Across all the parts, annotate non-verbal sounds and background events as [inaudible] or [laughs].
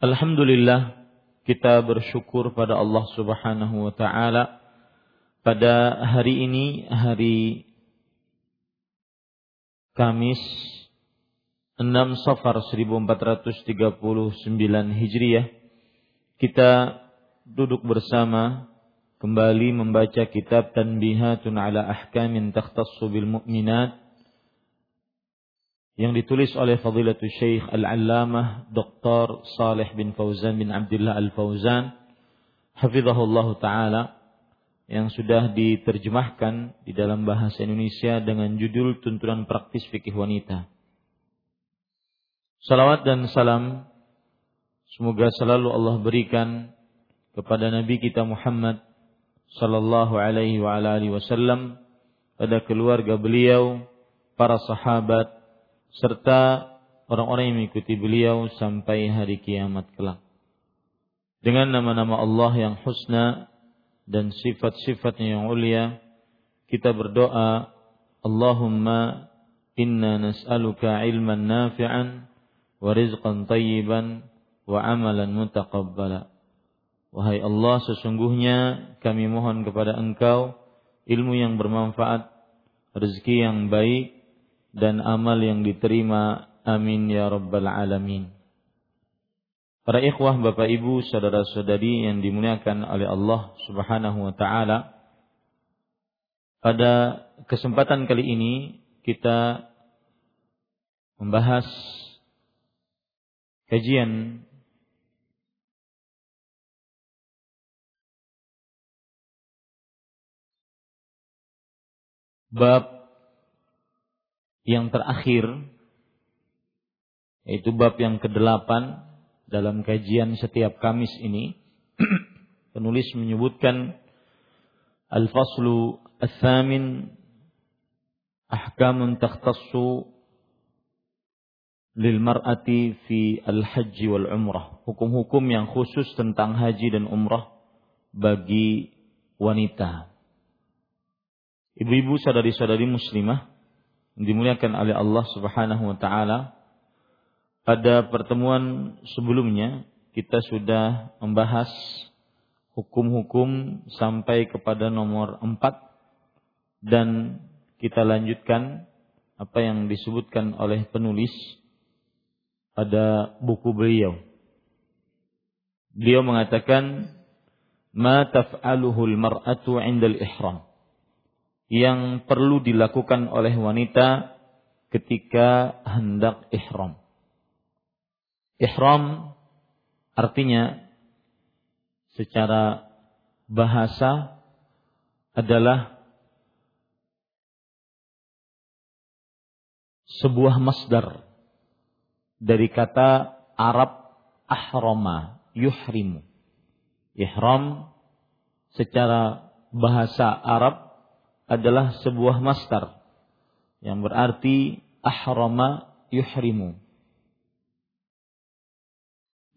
Alhamdulillah kita bersyukur pada Allah Subhanahu wa taala. Pada hari ini hari Kamis 6 Safar 1439 Hijriah kita duduk bersama kembali membaca kitab Tanbihatun ala Ahkamin Takhtassu bil Mu'minat yang ditulis oleh Fadilatul Syekh Al-Allamah Dr. Saleh bin Fauzan bin Abdullah Al-Fauzan hafizahullah taala yang sudah diterjemahkan di dalam bahasa Indonesia dengan judul Tuntunan Praktis Fikih Wanita. Salawat dan salam semoga selalu Allah berikan kepada Nabi kita Muhammad sallallahu alaihi wa alihi wasallam pada keluarga beliau, para sahabat, serta orang-orang yang mengikuti beliau sampai hari kiamat kelak. Dengan nama-nama Allah yang husna dan sifat-sifatnya yang ulia, kita berdoa, Allahumma inna nas'aluka ilman nafi'an wa rizqan tayyiban wa amalan mutaqabbala. Wahai Allah, sesungguhnya kami mohon kepada Engkau ilmu yang bermanfaat, rezeki yang baik, dan amal yang diterima. Amin ya rabbal alamin. Para ikhwah, Bapak Ibu, saudara-saudari yang dimuliakan oleh Allah Subhanahu wa taala. Pada kesempatan kali ini kita membahas kajian bab yang terakhir yaitu bab yang kedelapan dalam kajian setiap Kamis ini [clears throat] penulis menyebutkan al-faslu ats-tsamin ahkamun takhtassu lil mar'ati fi al-haji wal umrah hukum-hukum yang khusus tentang haji dan umrah bagi wanita. Ibu-ibu sadari-sadari muslimah dimuliakan oleh Allah Subhanahu wa taala. Pada pertemuan sebelumnya kita sudah membahas hukum-hukum sampai kepada nomor 4 dan kita lanjutkan apa yang disebutkan oleh penulis pada buku beliau. Beliau mengatakan ma taf'aluhu al-mar'atu 'inda al-ihram yang perlu dilakukan oleh wanita ketika hendak ihram. Ihram artinya secara bahasa adalah sebuah masdar dari kata Arab ahrama, yuhrimu. Ihram secara bahasa Arab adalah sebuah masdar yang berarti ahrama yuhrimu.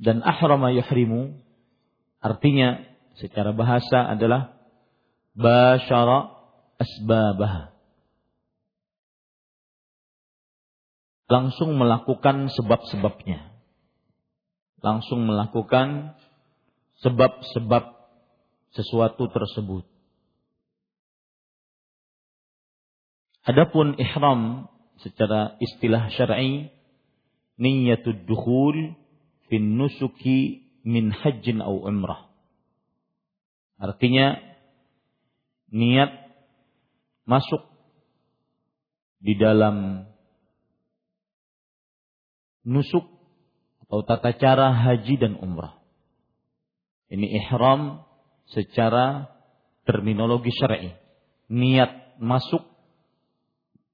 Dan ahrama yuhrimu artinya secara bahasa adalah basyara asbabah. Langsung melakukan sebab-sebabnya. Langsung melakukan sebab-sebab sesuatu tersebut. Adapun ihram secara istilah syar'i niyatud dukhul fin nusuki min hajjin au umrah. Artinya niat masuk di dalam nusuk atau tata cara haji dan umrah. Ini ihram secara terminologi syar'i. Niat masuk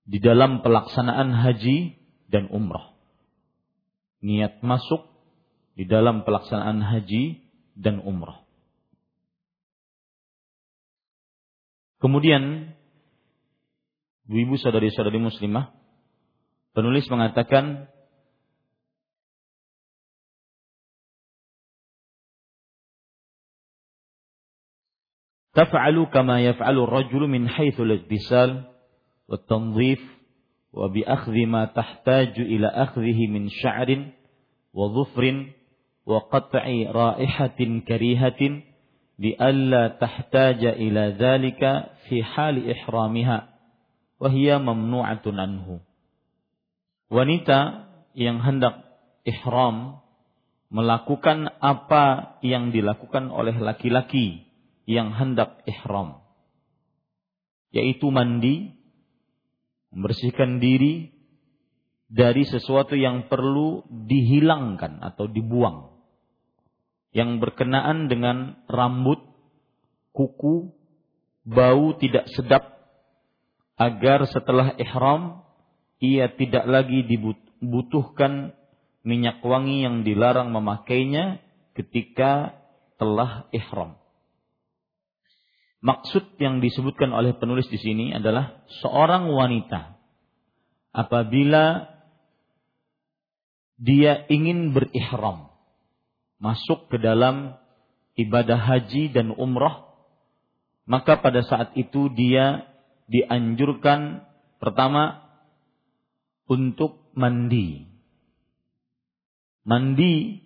di dalam pelaksanaan haji dan umrah. Niat masuk di dalam pelaksanaan haji dan umrah. Kemudian ibu saudari-saudari muslimah penulis mengatakan taf'alu kama yaf'alu ar-rajulu min haythu al-ittisal tahtaju ila akhdhihi min sya'rin wa dhufrin wa qat'i ra'ihatin karihatin lialla tahtaja ila dzalika fi hali ihramiha wa hiya mamnu'atun anhu. Wanita yang hendak ihram melakukan apa yang dilakukan oleh laki-laki yang hendak ihram yaitu mandi membersihkan diri dari sesuatu yang perlu dihilangkan atau dibuang yang berkenaan dengan rambut, kuku, bau tidak sedap agar setelah ihram ia tidak lagi dibutuhkan minyak wangi yang dilarang memakainya ketika telah ihram. Maksud yang disebutkan oleh penulis di sini adalah seorang wanita apabila dia ingin berihram masuk ke dalam ibadah haji dan umrah, maka pada saat itu dia dianjurkan pertama untuk mandi. Mandi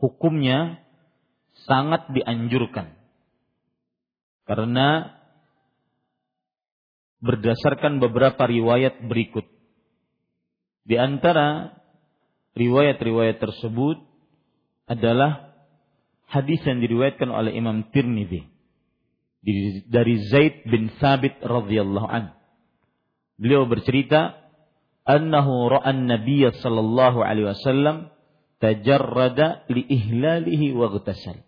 hukumnya sangat dianjurkan. Karena berdasarkan beberapa riwayat berikut. Di antara riwayat-riwayat tersebut adalah hadis yang diriwayatkan oleh Imam Tirmidzi dari Zaid bin Thabit radhiyallahu an. Beliau bercerita, "Annahu ra'a an-nabiy sallallahu alaihi wasallam tajarrada li ihlalihi wa ghtasal."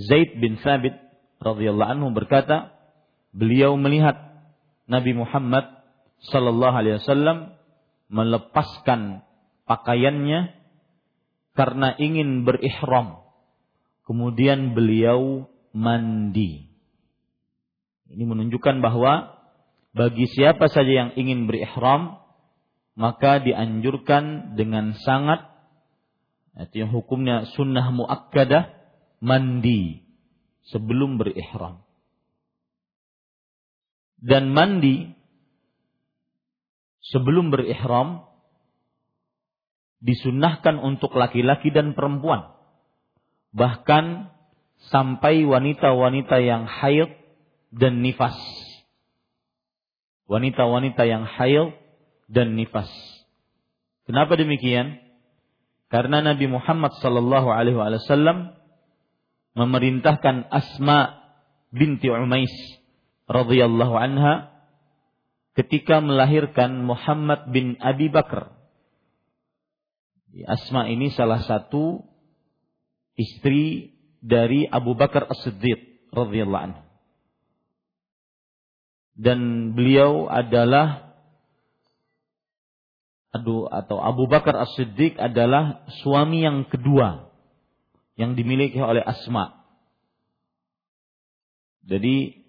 Zaid bin Thabit radhiyallahu anhu berkata, beliau melihat Nabi Muhammad sallallahu alaihi wasallam melepaskan pakaiannya karena ingin berihram. Kemudian beliau mandi. Ini menunjukkan bahwa bagi siapa saja yang ingin berihram, maka dianjurkan dengan sangat yang hukumnya sunnah muakkadah mandi sebelum berihram. Dan mandi sebelum berihram disunnahkan untuk laki-laki dan perempuan. Bahkan sampai wanita-wanita yang haid dan nifas. Wanita-wanita yang haid dan nifas. Kenapa demikian? Karena Nabi Muhammad sallallahu alaihi wasallam memerintahkan Asma binti Umais radhiyallahu anha ketika melahirkan Muhammad bin Abi Bakar Asma ini salah satu istri dari Abu Bakar As-Siddiq radhiyallahu anhu. Dan beliau adalah atau Abu Bakar As-Siddiq adalah suami yang kedua yang dimiliki oleh Asma. Jadi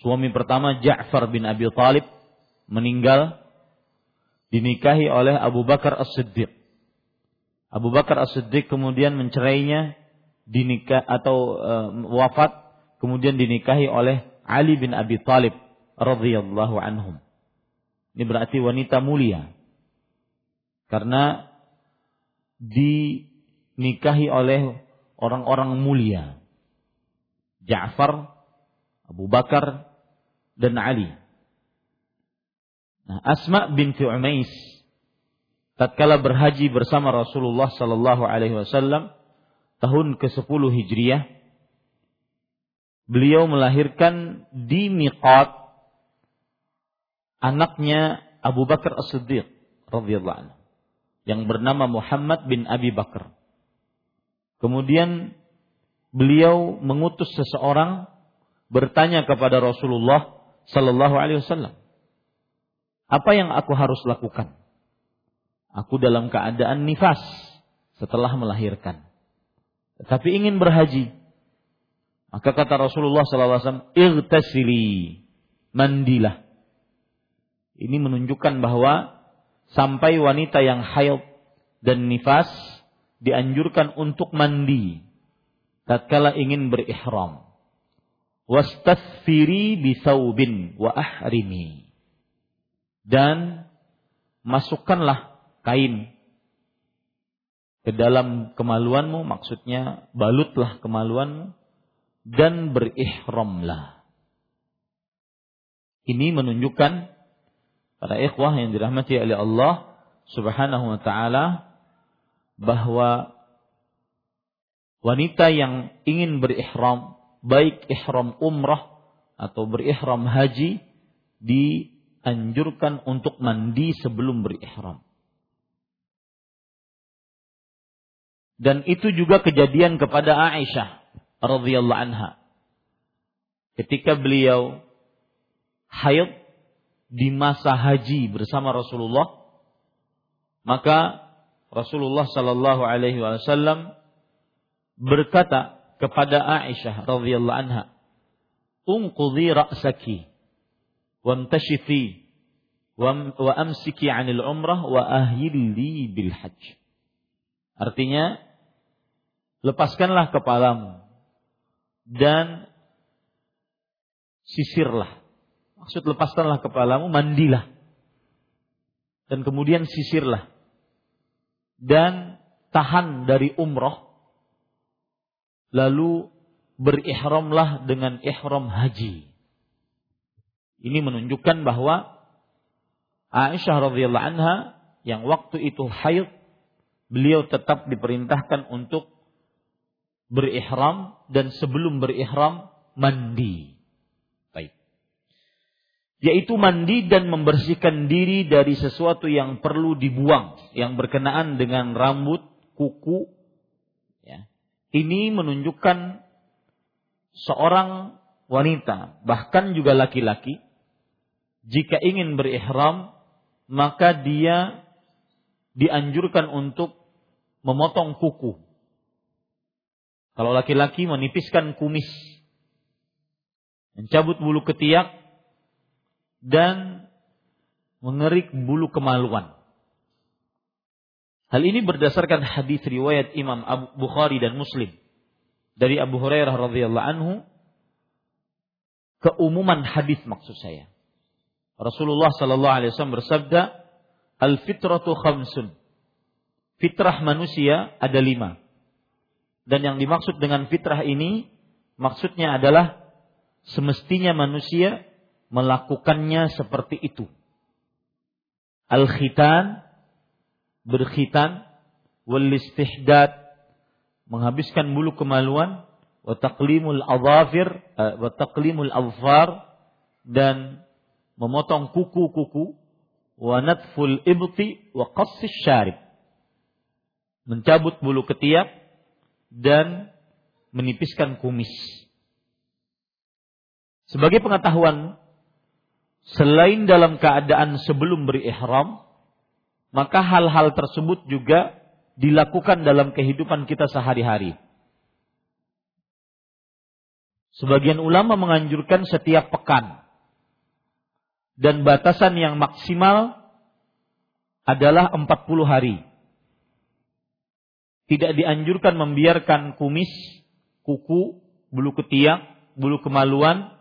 suami pertama Ja'far bin Abi Talib meninggal dinikahi oleh Abu Bakar As-Siddiq. Abu Bakar As-Siddiq kemudian mencerainya dinikah atau e, wafat kemudian dinikahi oleh Ali bin Abi Talib radhiyallahu anhum. Ini berarti wanita mulia. Karena dinikahi oleh orang-orang mulia. Ja'far, Abu Bakar, dan Ali. Nah, Asma binti Umais tatkala berhaji bersama Rasulullah sallallahu alaihi wasallam tahun ke-10 Hijriah beliau melahirkan di miqat anaknya Abu Bakar As-Siddiq radhiyallahu anhu yang bernama Muhammad bin Abi Bakar. Kemudian beliau mengutus seseorang bertanya kepada Rasulullah sallallahu alaihi wasallam, "Apa yang aku harus lakukan?" Aku dalam keadaan nifas setelah melahirkan. Tetapi ingin berhaji. Maka kata Rasulullah SAW, Irtasili, mandilah. Ini menunjukkan bahwa sampai wanita yang haid dan nifas dianjurkan untuk mandi tatkala ingin berihram. Wastathfiri bisaubin wa ahrimi. Dan masukkanlah kain ke dalam kemaluanmu maksudnya balutlah kemaluanmu dan berihramlah. Ini menunjukkan para ikhwah yang dirahmati oleh Allah Subhanahu wa taala bahwa wanita yang ingin berihram baik ihram umrah atau berihram haji dianjurkan untuk mandi sebelum berihram. Dan itu juga kejadian kepada Aisyah radhiyallahu anha. Ketika beliau haid di masa haji bersama Rasulullah, maka Rasulullah sallallahu alaihi wasallam berkata kepada Aisyah radhiyallahu anha, "Unqudhi ra'saki wamtashifi wa amsiki 'anil umrah wa ahilli bil hajj." Artinya, lepaskanlah kepalamu dan sisirlah. Maksud lepaskanlah kepalamu, mandilah. Dan kemudian sisirlah. Dan tahan dari umroh. Lalu berihramlah dengan ihram haji. Ini menunjukkan bahwa Aisyah radhiyallahu anha yang waktu itu haid, beliau tetap diperintahkan untuk berihram dan sebelum berihram mandi. Yaitu mandi dan membersihkan diri dari sesuatu yang perlu dibuang, yang berkenaan dengan rambut, kuku. Ya. Ini menunjukkan seorang wanita, bahkan juga laki-laki, jika ingin berihram, maka dia dianjurkan untuk memotong kuku kalau laki-laki menipiskan kumis, mencabut bulu ketiak, dan mengerik bulu kemaluan. Hal ini berdasarkan hadis riwayat Imam Abu Bukhari dan Muslim dari Abu Hurairah radhiyallahu anhu keumuman hadis maksud saya. Rasulullah sallallahu alaihi wasallam bersabda, "Al fitratu khamsun." Fitrah manusia ada lima. Dan yang dimaksud dengan fitrah ini maksudnya adalah semestinya manusia melakukannya seperti itu. Al-khitan berkhitan wal istihdad menghabiskan bulu kemaluan wa taqlimul adhafir uh, wa taqlimul adfar dan memotong kuku-kuku wa natful ibti wa qassis syarib mencabut bulu ketiak dan menipiskan kumis. Sebagai pengetahuan, selain dalam keadaan sebelum berihram, maka hal-hal tersebut juga dilakukan dalam kehidupan kita sehari-hari. Sebagian ulama menganjurkan setiap pekan. Dan batasan yang maksimal adalah 40 hari. Tidak dianjurkan membiarkan kumis, kuku, bulu ketiak, bulu kemaluan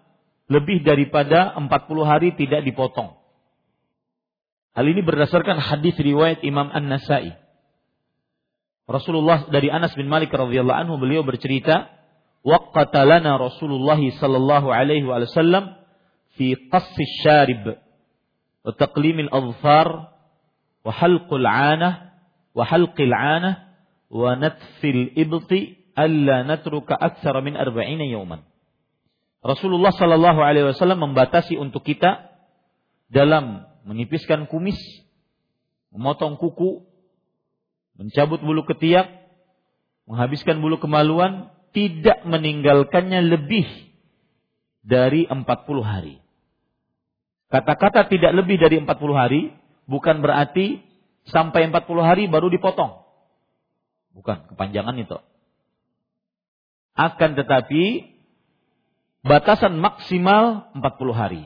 lebih daripada 40 hari tidak dipotong. Hal ini berdasarkan hadis riwayat Imam An-Nasai. Rasulullah dari Anas bin Malik radhiyallahu anhu beliau bercerita, "Waqata lana Rasulullah sallallahu alaihi wasallam fi qass syarib wa taqlim al-adfar wa halq al-'anah wa halq al-'anah wa natf al-ibti alla natruka akthar min 40 yawman." Rasulullah sallallahu alaihi wasallam membatasi untuk kita dalam menipiskan kumis, memotong kuku, mencabut bulu ketiak, menghabiskan bulu kemaluan, tidak meninggalkannya lebih dari 40 hari. Kata-kata tidak lebih dari 40 hari bukan berarti sampai 40 hari baru dipotong. Bukan, kepanjangan itu. Akan tetapi batasan maksimal 40 hari.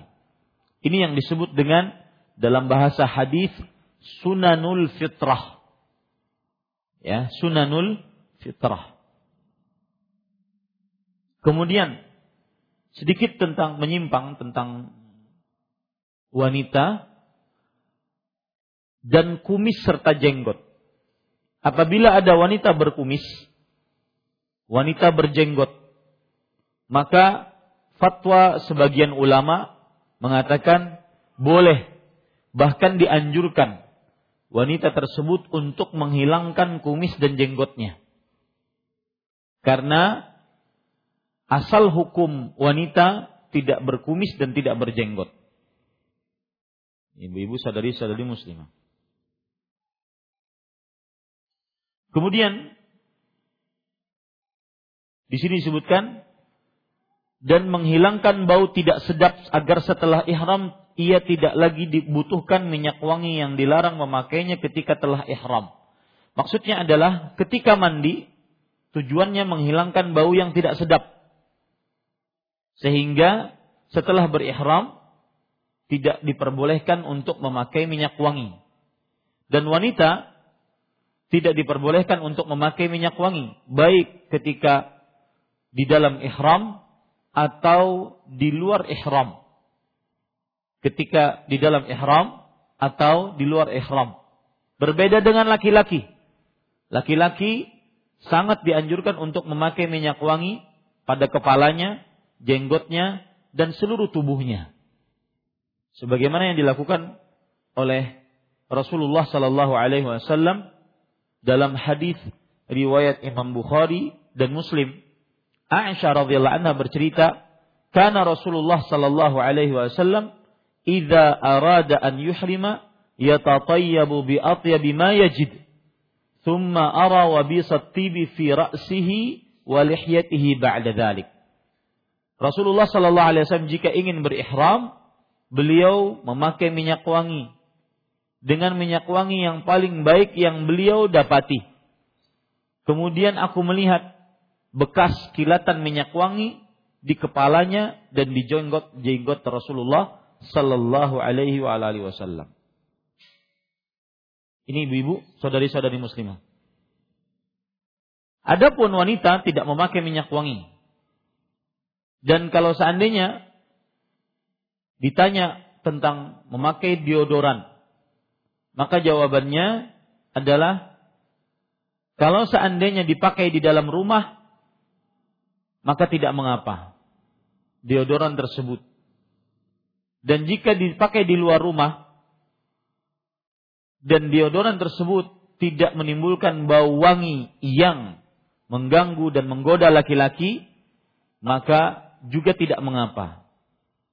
Ini yang disebut dengan dalam bahasa hadis sunanul fitrah ya sunanul fitrah. Kemudian sedikit tentang menyimpang tentang wanita dan kumis serta jenggot. Apabila ada wanita berkumis, wanita berjenggot, maka fatwa sebagian ulama mengatakan boleh bahkan dianjurkan wanita tersebut untuk menghilangkan kumis dan jenggotnya. Karena asal hukum wanita tidak berkumis dan tidak berjenggot. Ibu-ibu sadari-sadari muslimah. Kemudian di sini disebutkan dan menghilangkan bau tidak sedap agar setelah ihram ia tidak lagi dibutuhkan minyak wangi yang dilarang memakainya ketika telah ihram. Maksudnya adalah ketika mandi tujuannya menghilangkan bau yang tidak sedap. Sehingga setelah berihram tidak diperbolehkan untuk memakai minyak wangi. Dan wanita tidak diperbolehkan untuk memakai minyak wangi, baik ketika di dalam ihram atau di luar ihram ketika di dalam ihram atau di luar ihram. Berbeda dengan laki-laki. Laki-laki sangat dianjurkan untuk memakai minyak wangi pada kepalanya, jenggotnya, dan seluruh tubuhnya. Sebagaimana yang dilakukan oleh Rasulullah Sallallahu Alaihi Wasallam dalam hadis riwayat Imam Bukhari dan Muslim. Aisyah radhiyallahu anha bercerita, "Kana Rasulullah sallallahu alaihi wasallam idza arada an yuhrima yatatayyabu bi atyabi ma yajid thumma ara wa bi sattibi fi ra'sihi wa lihyatihi ba'da dhalik. Rasulullah sallallahu alaihi wasallam jika ingin berihram beliau memakai minyak wangi. Dengan minyak wangi yang paling baik yang beliau dapati. Kemudian aku melihat bekas kilatan minyak wangi di kepalanya dan di jenggot jenggot Rasulullah sallallahu alaihi wasallam. Ini ibu-ibu, saudari-saudari muslimah. Adapun wanita tidak memakai minyak wangi. Dan kalau seandainya ditanya tentang memakai deodoran, maka jawabannya adalah kalau seandainya dipakai di dalam rumah, maka tidak mengapa. Deodoran tersebut dan jika dipakai di luar rumah dan deodoran tersebut tidak menimbulkan bau wangi yang mengganggu dan menggoda laki-laki, maka juga tidak mengapa.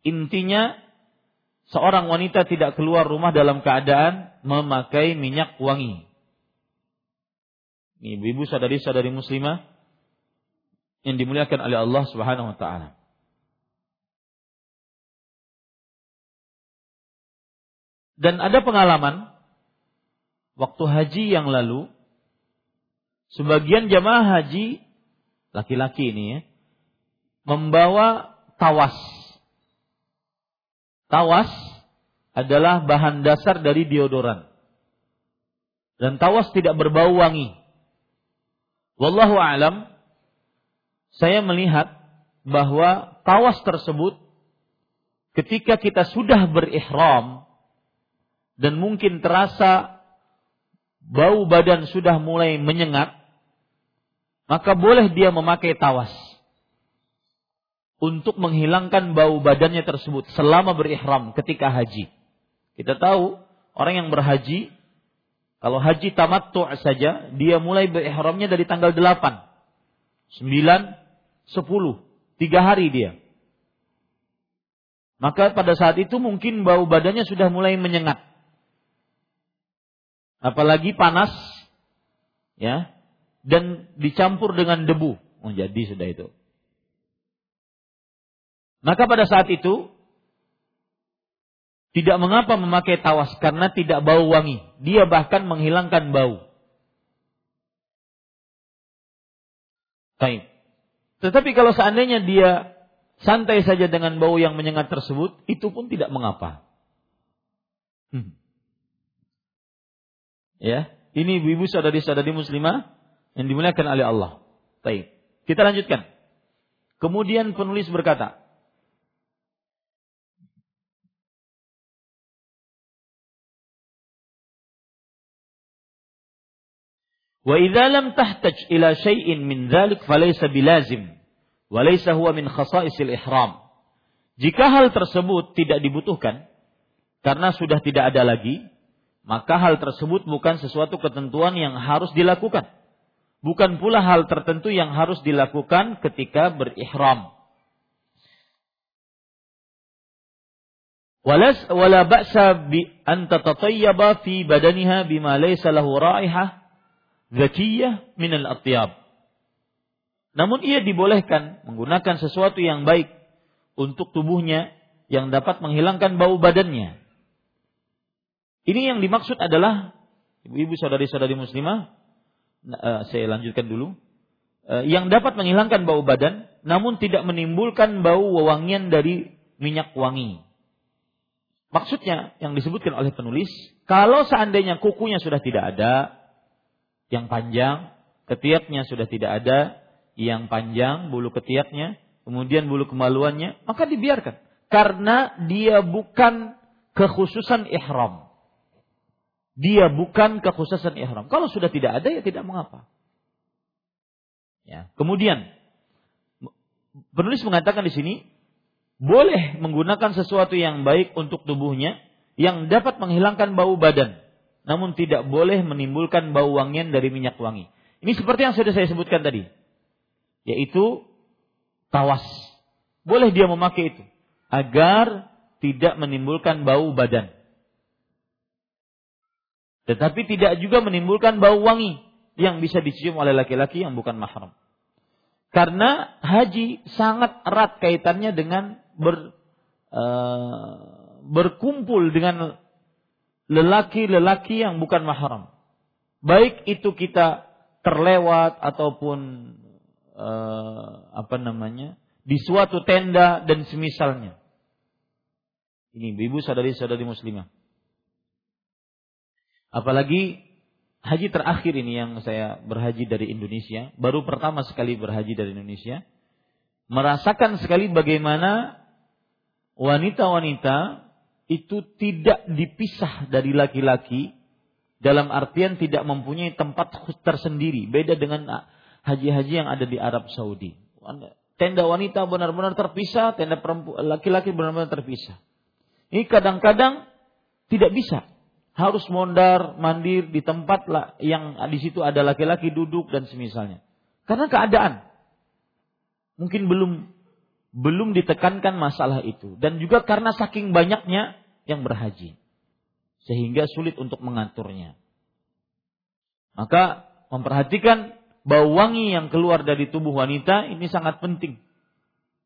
Intinya seorang wanita tidak keluar rumah dalam keadaan memakai minyak wangi. Ini ibu-ibu sadari-sadari muslimah yang dimuliakan oleh Allah Subhanahu wa taala. Dan ada pengalaman waktu haji yang lalu sebagian jamaah haji laki-laki ini ya membawa tawas. Tawas adalah bahan dasar dari deodoran. Dan tawas tidak berbau wangi. Wallahu alam, saya melihat bahwa tawas tersebut ketika kita sudah berihram dan mungkin terasa bau badan sudah mulai menyengat, maka boleh dia memakai tawas untuk menghilangkan bau badannya tersebut selama berihram ketika haji. Kita tahu orang yang berhaji kalau haji tamattu saja dia mulai berihramnya dari tanggal 8, 9, 10, tiga hari dia. Maka pada saat itu mungkin bau badannya sudah mulai menyengat. Apalagi panas, ya, dan dicampur dengan debu. Oh, jadi sudah itu. Maka pada saat itu tidak mengapa memakai tawas karena tidak bau wangi. Dia bahkan menghilangkan bau. Baik. Tetapi kalau seandainya dia santai saja dengan bau yang menyengat tersebut, itu pun tidak mengapa. Hmm. Ya, ini ibu-ibu saudari-saudari muslimah yang dimuliakan oleh Allah. Baik. Kita lanjutkan. Kemudian penulis berkata, Wa idza lam tahtaj ila syai'in min dzalik falaysa bilazim wa laysa huwa min khasa'isil ihram. Jika hal tersebut tidak dibutuhkan karena sudah tidak ada lagi, maka hal tersebut bukan sesuatu ketentuan yang harus dilakukan bukan pula hal tertentu yang harus dilakukan ketika berihram. Walas wala ba'sa bi an tatatayyaba fi badaniha bima laysa lahu raihah zakiyah min al-atyab. Namun ia dibolehkan menggunakan sesuatu yang baik untuk tubuhnya yang dapat menghilangkan bau badannya. Ini yang dimaksud adalah ibu-ibu saudari-saudari muslimah uh, saya lanjutkan dulu. Uh, yang dapat menghilangkan bau badan, namun tidak menimbulkan bau wewangian dari minyak wangi. Maksudnya yang disebutkan oleh penulis, kalau seandainya kukunya sudah tidak ada, yang panjang, ketiaknya sudah tidak ada, yang panjang bulu ketiaknya, kemudian bulu kemaluannya, maka dibiarkan. Karena dia bukan kekhususan ihram. Dia bukan kekhususan ihram. Kalau sudah tidak ada ya tidak mengapa. Ya. Kemudian penulis mengatakan di sini boleh menggunakan sesuatu yang baik untuk tubuhnya yang dapat menghilangkan bau badan, namun tidak boleh menimbulkan bau wangian dari minyak wangi. Ini seperti yang sudah saya sebutkan tadi, yaitu tawas. Boleh dia memakai itu agar tidak menimbulkan bau badan tetapi tidak juga menimbulkan bau wangi yang bisa dicium oleh laki-laki yang bukan mahram. Karena haji sangat erat kaitannya dengan ber, uh, berkumpul dengan lelaki-lelaki yang bukan mahram. Baik itu kita terlewat ataupun uh, apa namanya di suatu tenda dan semisalnya. Ini ibu saudari-saudari muslimah. Apalagi haji terakhir ini yang saya berhaji dari Indonesia, baru pertama sekali berhaji dari Indonesia, merasakan sekali bagaimana wanita-wanita itu tidak dipisah dari laki-laki dalam artian tidak mempunyai tempat tersendiri, beda dengan haji-haji yang ada di Arab Saudi. Tenda wanita benar-benar terpisah, tenda laki-laki benar-benar terpisah. Ini kadang-kadang tidak bisa harus mondar mandir di tempat yang di situ ada laki-laki duduk dan semisalnya. Karena keadaan mungkin belum belum ditekankan masalah itu dan juga karena saking banyaknya yang berhaji sehingga sulit untuk mengaturnya. Maka memperhatikan bau wangi yang keluar dari tubuh wanita ini sangat penting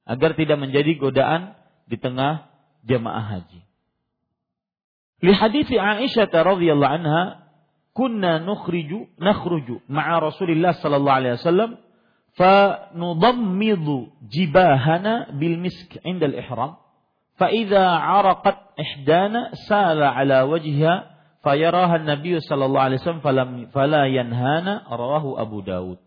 agar tidak menjadi godaan di tengah jamaah haji. Li hadis Aisyah radhiyallahu anha kunna nukhriju nakhruju ma'a Rasulillah sallallahu alaihi wasallam fa nudammidu jibahana bil misk 'inda al-ihram fa idza 'araqat ihdana sala 'ala wajhiha fayaraha an-nabiy sallallahu alaihi wasallam falam fala yanhana rawahu Abu Dawud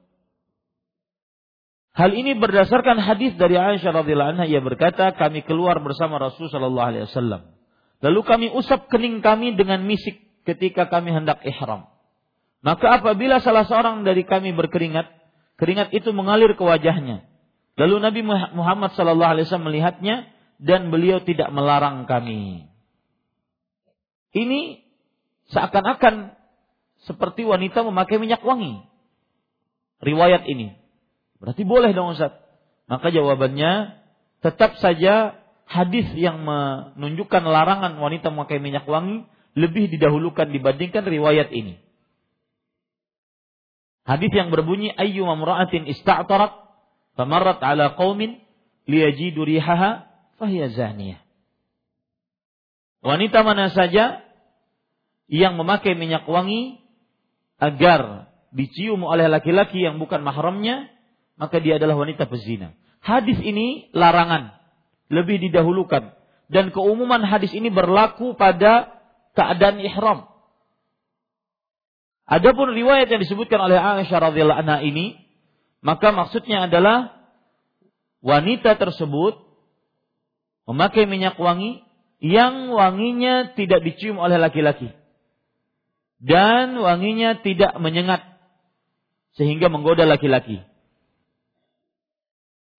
Hal ini berdasarkan hadis dari Aisyah radhiyallahu anha ia berkata kami keluar bersama Rasul sallallahu alaihi wasallam lalu kami usap kening kami dengan misik ketika kami hendak ihram. Maka apabila salah seorang dari kami berkeringat, keringat itu mengalir ke wajahnya. Lalu Nabi Muhammad sallallahu alaihi wasallam melihatnya dan beliau tidak melarang kami. Ini seakan-akan seperti wanita memakai minyak wangi. Riwayat ini. Berarti boleh dong Ustaz. Maka jawabannya tetap saja hadis yang menunjukkan larangan wanita memakai minyak wangi lebih didahulukan dibandingkan riwayat ini. Hadis yang berbunyi ayyu mamra'atin ista'tarat famarrat ala qaumin liyajidu rihaha fahiya zaniyah. Wanita mana saja yang memakai minyak wangi agar dicium oleh laki-laki yang bukan mahramnya, maka dia adalah wanita pezina. Hadis ini larangan, lebih didahulukan. Dan keumuman hadis ini berlaku pada keadaan ihram. Adapun riwayat yang disebutkan oleh Aisyah radhiyallahu anha ini, maka maksudnya adalah wanita tersebut memakai minyak wangi yang wanginya tidak dicium oleh laki-laki dan wanginya tidak menyengat sehingga menggoda laki-laki.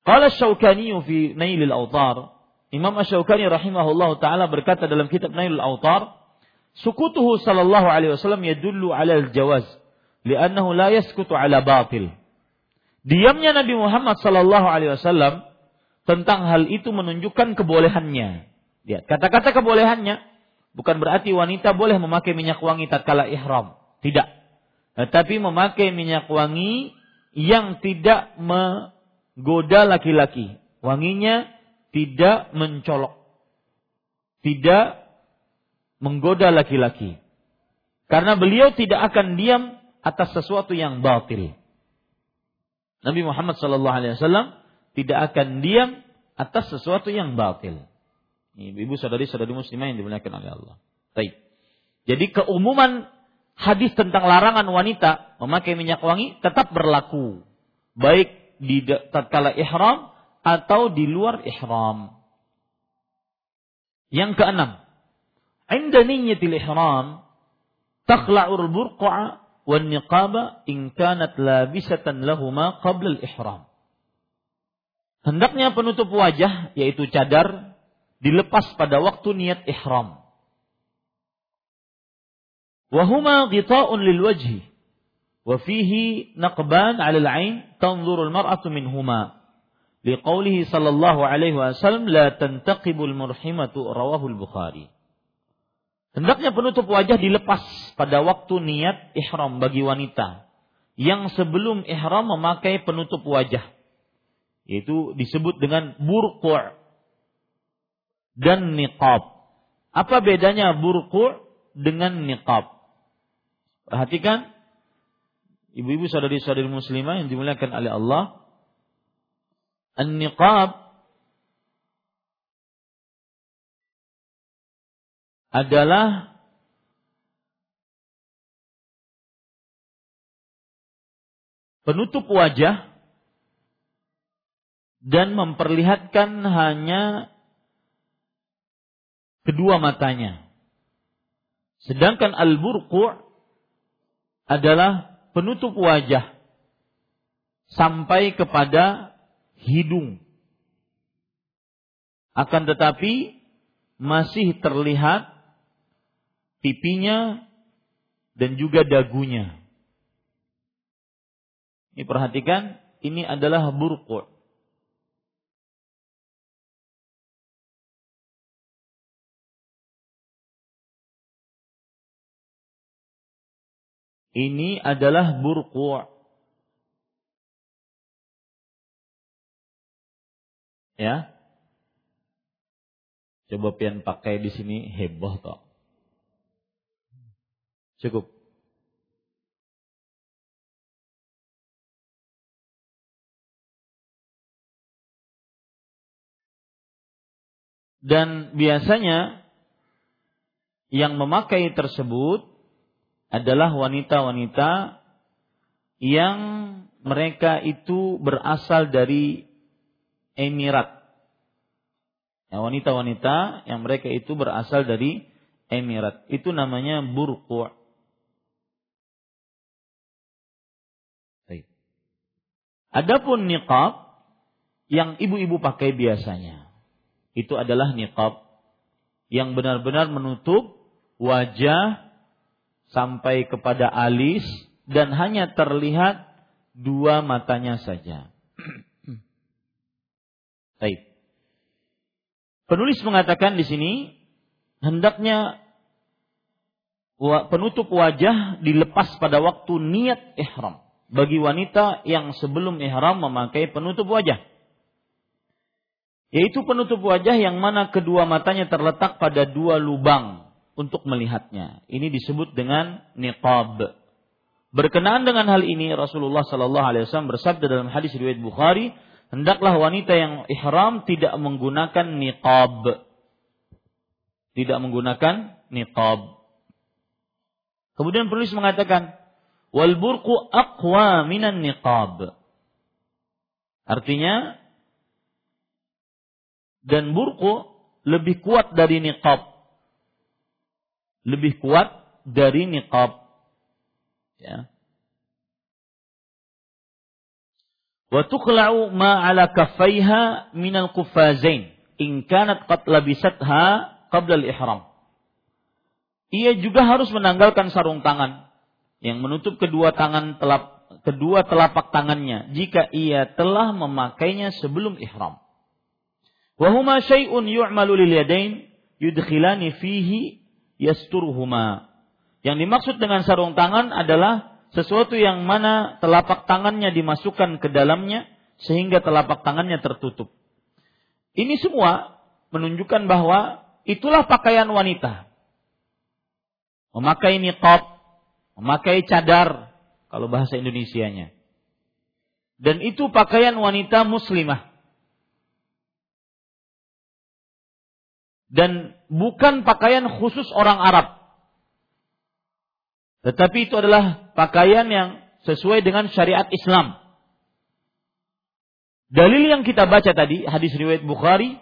Qala Syaukani fi Nailil Autar, Imam Asy-Syaukani rahimahullah taala berkata dalam kitab Nailul Autar, Sukutuhu sallallahu alaihi wasallam yadullu ala al-jawaz li'annahu la yaskutu ala batil. Diamnya Nabi Muhammad sallallahu alaihi wasallam tentang hal itu menunjukkan kebolehannya. Lihat, kata-kata kebolehannya bukan berarti wanita boleh memakai minyak wangi tatkala ihram. Tidak. Tetapi memakai minyak wangi yang tidak menggoda laki-laki. Wanginya tidak mencolok. Tidak menggoda laki-laki. Karena beliau tidak akan diam atas sesuatu yang batil. Nabi Muhammad sallallahu alaihi wasallam tidak akan diam atas sesuatu yang batil. Ibu saudari-saudari muslimah yang dimuliakan oleh Allah. Baik. Jadi keumuman hadis tentang larangan wanita memakai minyak wangi tetap berlaku baik di tatkala ihram atau di luar ihram. Yang keenam, inda niyyatil ihram takhla'ul burqa wan niqaba in kanat labisatan lahuma qabla al ihram. Hendaknya penutup wajah yaitu cadar dilepas pada waktu niat ihram. Wahuma ghita'un lil wajhi wa fihi naqban 'ala al-'ain tanzuru al-mar'atu minhuma. Liqaulihi sallallahu alaihi wasallam la tantaqibu al-murhimatu rawahu al-Bukhari. Hendaknya penutup wajah dilepas pada waktu niat ihram bagi wanita yang sebelum ihram memakai penutup wajah. Yaitu disebut dengan burqu' dan niqab. Apa bedanya burqu' dengan niqab? Perhatikan ibu-ibu saudari-saudari muslimah yang dimuliakan oleh Allah. An-niqab adalah penutup wajah dan memperlihatkan hanya kedua matanya. Sedangkan al-burqu' adalah penutup wajah sampai kepada hidung. Akan tetapi masih terlihat pipinya, dan juga dagunya. Ini perhatikan, ini adalah burqu. Ini adalah burqu'. Ya. Coba pian pakai di sini heboh toh. Cukup. Dan biasanya yang memakai tersebut adalah wanita-wanita yang mereka itu berasal dari Emirat. Ya, wanita-wanita yang mereka itu berasal dari Emirat. Itu namanya burqu'. Adapun niqab yang ibu-ibu pakai biasanya itu adalah niqab yang benar-benar menutup wajah sampai kepada alis dan hanya terlihat dua matanya saja. [clears throat] Baik. Penulis mengatakan di sini hendaknya penutup wajah dilepas pada waktu niat ihram bagi wanita yang sebelum ihram memakai penutup wajah. Yaitu penutup wajah yang mana kedua matanya terletak pada dua lubang untuk melihatnya. Ini disebut dengan niqab. Berkenaan dengan hal ini Rasulullah Shallallahu Alaihi Wasallam bersabda dalam hadis riwayat Bukhari, hendaklah wanita yang ihram tidak menggunakan niqab. Tidak menggunakan niqab. Kemudian penulis mengatakan, wal burqu aqwa minan niqab. Artinya dan burqu lebih kuat dari niqab. Lebih kuat dari niqab. Ya. Wa tuqla'u ma 'ala kaffaiha min al-quffazain in kanat qad labisatha qabla al-ihram. Ia juga harus menanggalkan sarung tangan yang menutup kedua tangan telap, kedua telapak tangannya jika ia telah memakainya sebelum ihram. Wahuma syai'un yu'malu lil yadain yudkhilani fihi yasturuhuma. Yang dimaksud dengan sarung tangan adalah sesuatu yang mana telapak tangannya dimasukkan ke dalamnya sehingga telapak tangannya tertutup. Ini semua menunjukkan bahwa itulah pakaian wanita. Memakai niqab, memakai cadar kalau bahasa Indonesianya. Dan itu pakaian wanita muslimah. Dan bukan pakaian khusus orang Arab. Tetapi itu adalah pakaian yang sesuai dengan syariat Islam. Dalil yang kita baca tadi, hadis riwayat Bukhari,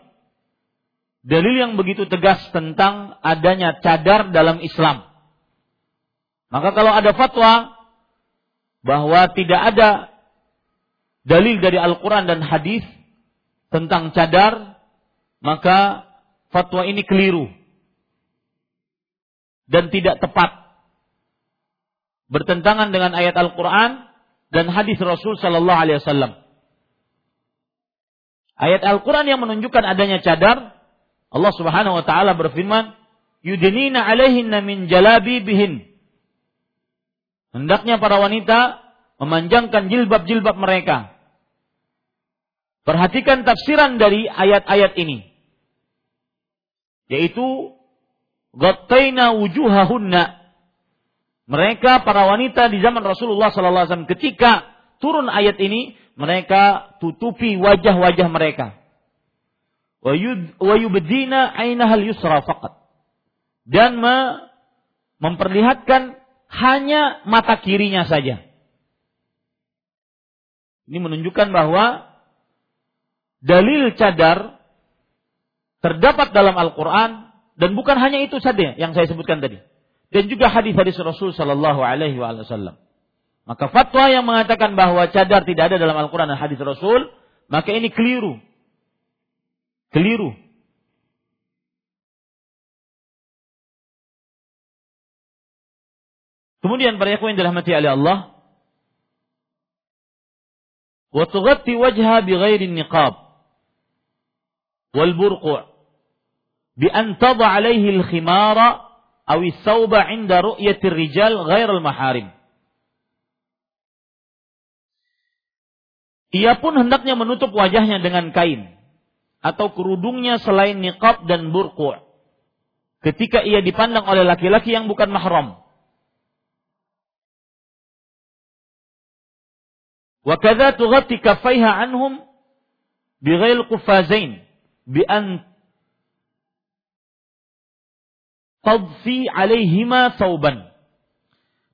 dalil yang begitu tegas tentang adanya cadar dalam Islam. Maka kalau ada fatwa bahwa tidak ada dalil dari Al-Quran dan hadis tentang cadar, maka fatwa ini keliru dan tidak tepat. Bertentangan dengan ayat Al-Quran dan hadis Rasul Sallallahu Alaihi Wasallam. Ayat Al-Quran yang menunjukkan adanya cadar, Allah Subhanahu Wa Taala berfirman, "Yudinina alaihinna min jalabi bihin." Hendaknya para wanita memanjangkan jilbab-jilbab mereka. Perhatikan tafsiran dari ayat-ayat ini. Yaitu Gattaina wujuhahunna. Mereka para wanita di zaman Rasulullah SAW ketika turun ayat ini mereka tutupi wajah-wajah mereka. Wa yubdina ainahal yusra faqat. Dan memperlihatkan hanya mata kirinya saja. Ini menunjukkan bahwa dalil cadar terdapat dalam Al-Quran dan bukan hanya itu saja yang saya sebutkan tadi. Dan juga hadis-hadis Rasul Shallallahu Alaihi Wasallam. Maka fatwa yang mengatakan bahwa cadar tidak ada dalam Al-Quran dan hadis Rasul, maka ini keliru. Keliru. Kemudian para ikhwan yang dirahmati oleh Allah, bi ghairi niqab wal burqu' bi an tadha alaihi al-khimara aw sauba 'inda ru'yati rijal ghair al-maharim. Ia pun hendaknya menutup wajahnya dengan kain atau kerudungnya selain niqab dan burqu' ketika ia dipandang oleh laki-laki yang bukan mahram. Wa kadza tughatti kaffaiha anhum bighail qufazain bi an tadfi alaihima thawban.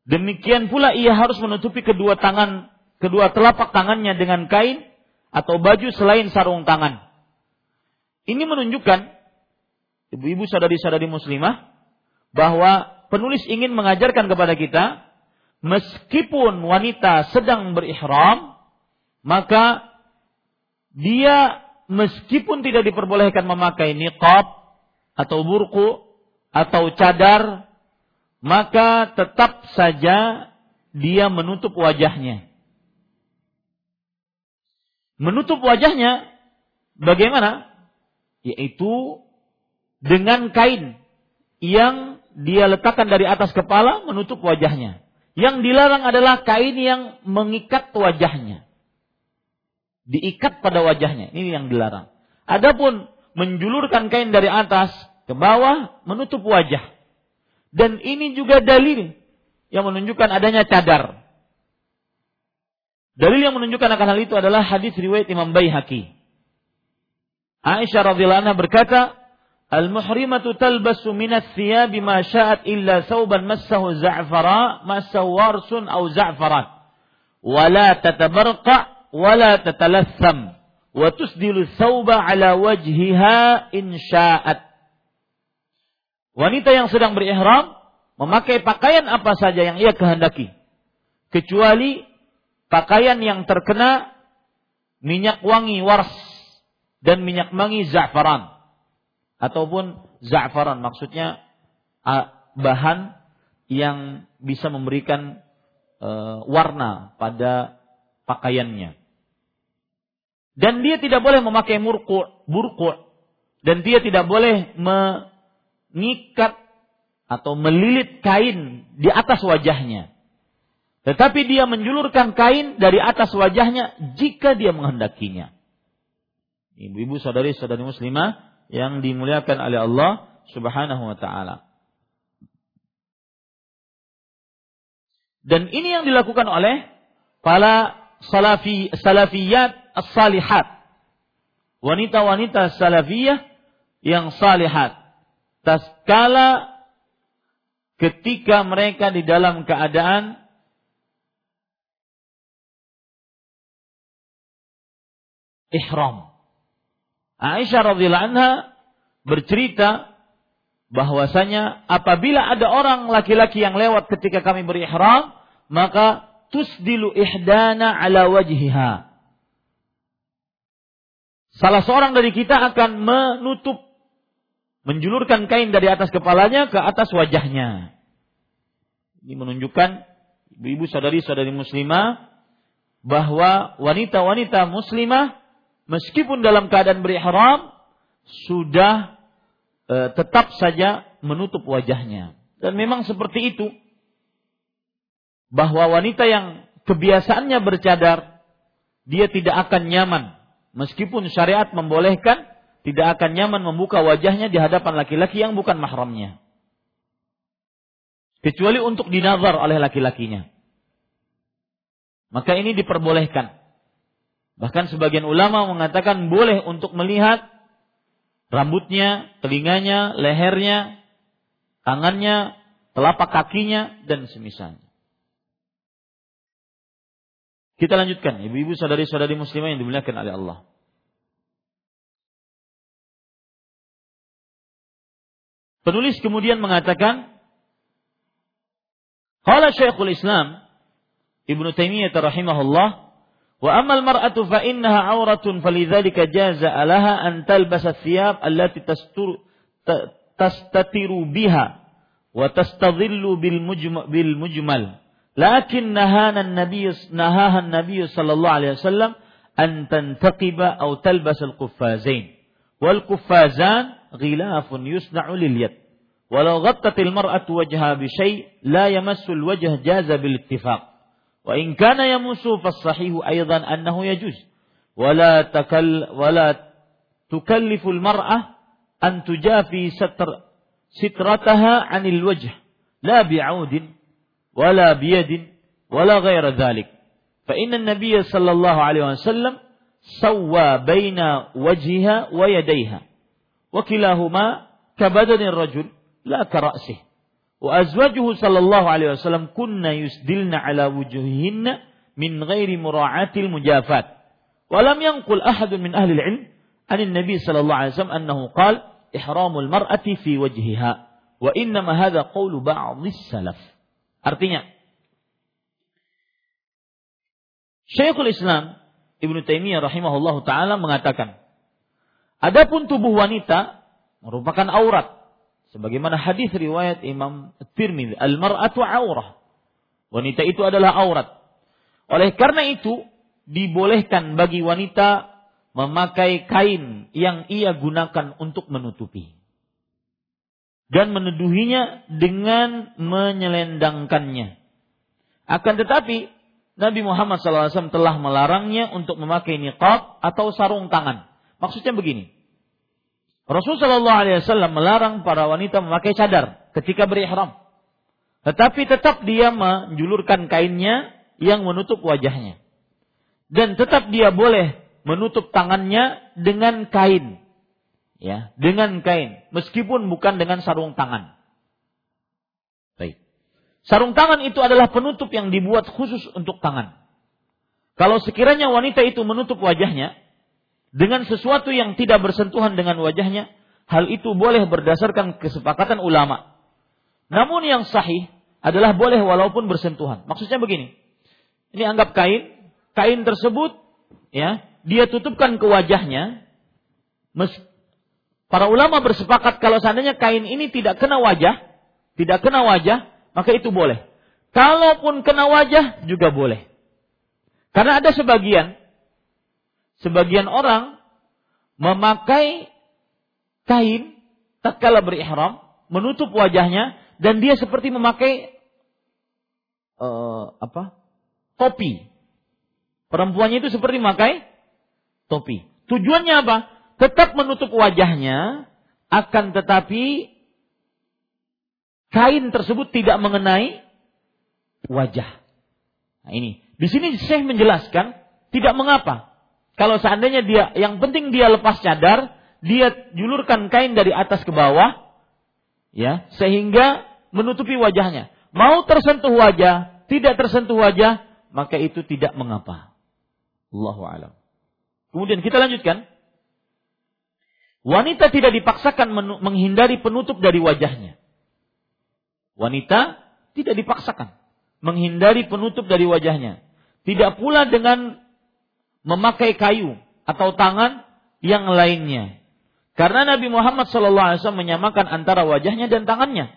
Demikian pula ia harus menutupi kedua tangan, kedua telapak tangannya dengan kain atau baju selain sarung tangan. Ini menunjukkan ibu-ibu sadari-sadari muslimah bahwa penulis ingin mengajarkan kepada kita meskipun wanita sedang berihram maka dia meskipun tidak diperbolehkan memakai niqab atau burku atau cadar maka tetap saja dia menutup wajahnya. Menutup wajahnya bagaimana? Yaitu dengan kain yang dia letakkan dari atas kepala menutup wajahnya. Yang dilarang adalah kain yang mengikat wajahnya. Diikat pada wajahnya. Ini yang dilarang. Adapun menjulurkan kain dari atas ke bawah menutup wajah. Dan ini juga dalil yang menunjukkan adanya cadar. Dalil yang menunjukkan akan hal itu adalah hadis riwayat Imam Baihaqi. Aisyah radhiyallahu anha berkata, "Al-muhrimatu talbasu min ats-thiyabi ma sya'at illa thawban massahu za'fara, massahu warsun aw za'faran. Wa la tatabarqa wa la tatalassam wa tusdilu thawba ala wajhiha in sya'at." Wanita yang sedang berihram memakai pakaian apa saja yang ia kehendaki. Kecuali pakaian yang terkena minyak wangi wars dan minyak wangi za'faran. Ataupun za'faran maksudnya bahan yang bisa memberikan e, warna pada pakaiannya. Dan dia tidak boleh memakai murku, burku dan dia tidak boleh mengikat atau melilit kain di atas wajahnya. Tetapi dia menjulurkan kain dari atas wajahnya jika dia menghendakinya. Ibu-ibu saudari-saudari muslimah yang dimuliakan oleh Allah Subhanahu wa taala. Dan ini yang dilakukan oleh para salafi salafiyat as-salihat. Wanita-wanita salafiyah yang salihat tatkala ketika mereka di dalam keadaan ihram. Aisyah radhiyallahu anha bercerita bahwasanya apabila ada orang laki-laki yang lewat ketika kami berihram, maka tusdilu ihdana ala wajhiha. Salah seorang dari kita akan menutup menjulurkan kain dari atas kepalanya ke atas wajahnya. Ini menunjukkan ibu-ibu sadari-sadari muslimah bahwa wanita-wanita muslimah meskipun dalam keadaan berihram sudah e, tetap saja menutup wajahnya. Dan memang seperti itu. Bahwa wanita yang kebiasaannya bercadar dia tidak akan nyaman meskipun syariat membolehkan tidak akan nyaman membuka wajahnya di hadapan laki-laki yang bukan mahramnya. Kecuali untuk dinazar oleh laki-lakinya. Maka ini diperbolehkan. Bahkan sebagian ulama mengatakan boleh untuk melihat rambutnya, telinganya, lehernya, tangannya, telapak kakinya, dan semisalnya. Kita lanjutkan, ibu-ibu saudari-saudari muslimah yang dimuliakan oleh Allah. Penulis kemudian mengatakan, Qala Syekhul Islam Ibnu Taimiyah rahimahullah, wa amal mar'atu fa innaha auratun falidzalika jaza alaha an talbasa thiyab allati tastur tastatiru biha wa tastadhillu bil bil mujmal. Lakin nahana an-nabiy nahaha an-nabiy sallallahu alaihi wasallam an tantaqiba aw talbas al-quffazain. Wal quffazan غلاف يصنع لليد. ولو غطت المرأة وجهها بشيء لا يمس الوجه جاز بالاتفاق. وإن كان يمس فالصحيح أيضا أنه يجوز. ولا تكل ولا تكلف المرأة أن تجافي ستر سترتها عن الوجه لا بعود ولا بيد ولا غير ذلك. فإن النبي صلى الله عليه وسلم سوى بين وجهها ويديها. وكلاهما كبدن الرجل لا كرأسه. وأزواجه صلى الله عليه وسلم كن يسدلن على وجوههن من غير مراعاة المجافات. ولم ينقل أحد من أهل العلم عن النبي صلى الله عليه وسلم أنه قال إحرام المرأة في وجهها وإنما هذا قول بعض السلف. artinya Syekhul Islam Ibnu Taimiyah rahimahullahu taala mengatakan Adapun tubuh wanita merupakan aurat. Sebagaimana hadis riwayat Imam Tirmidzi al-mar'atu aurah. Wanita itu adalah aurat. Oleh karena itu dibolehkan bagi wanita memakai kain yang ia gunakan untuk menutupi. Dan meneduhinya dengan menyelendangkannya. Akan tetapi Nabi Muhammad SAW telah melarangnya untuk memakai niqab atau sarung tangan Maksudnya begini. Rasulullah Wasallam melarang para wanita memakai cadar ketika berihram. Tetapi tetap dia menjulurkan kainnya yang menutup wajahnya. Dan tetap dia boleh menutup tangannya dengan kain. Ya, dengan kain. Meskipun bukan dengan sarung tangan. Baik. Sarung tangan itu adalah penutup yang dibuat khusus untuk tangan. Kalau sekiranya wanita itu menutup wajahnya, dengan sesuatu yang tidak bersentuhan dengan wajahnya, hal itu boleh berdasarkan kesepakatan ulama. Namun yang sahih adalah boleh walaupun bersentuhan. Maksudnya begini. Ini anggap kain, kain tersebut ya, dia tutupkan ke wajahnya. Para ulama bersepakat kalau seandainya kain ini tidak kena wajah, tidak kena wajah, maka itu boleh. Kalaupun kena wajah juga boleh. Karena ada sebagian sebagian orang memakai kain tatkala berihram menutup wajahnya dan dia seperti memakai uh, apa? topi. Perempuannya itu seperti memakai topi. Tujuannya apa? Tetap menutup wajahnya akan tetapi kain tersebut tidak mengenai wajah. Nah ini, di sini saya menjelaskan tidak mengapa kalau seandainya dia, yang penting dia lepas cadar, dia julurkan kain dari atas ke bawah, ya, sehingga menutupi wajahnya. Mau tersentuh wajah, tidak tersentuh wajah, maka itu tidak mengapa. Allahu alam. Kemudian kita lanjutkan. Wanita tidak dipaksakan menghindari penutup dari wajahnya. Wanita tidak dipaksakan menghindari penutup dari wajahnya. Tidak pula dengan memakai kayu atau tangan yang lainnya. Karena Nabi Muhammad SAW menyamakan antara wajahnya dan tangannya.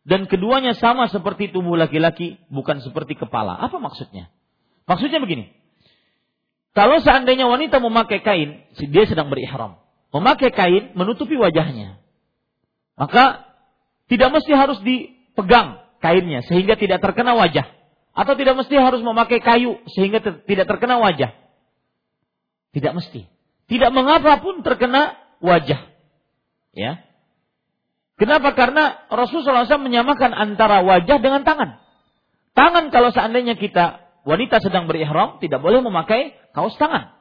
Dan keduanya sama seperti tubuh laki-laki, bukan seperti kepala. Apa maksudnya? Maksudnya begini. Kalau seandainya wanita memakai kain, dia sedang berihram. Memakai kain menutupi wajahnya. Maka tidak mesti harus dipegang kainnya sehingga tidak terkena wajah. Atau tidak mesti harus memakai kayu sehingga tidak terkena wajah. Tidak mesti. Tidak mengapa pun terkena wajah. Ya. Kenapa? Karena Rasulullah SAW menyamakan antara wajah dengan tangan. Tangan kalau seandainya kita wanita sedang berihram tidak boleh memakai kaos tangan.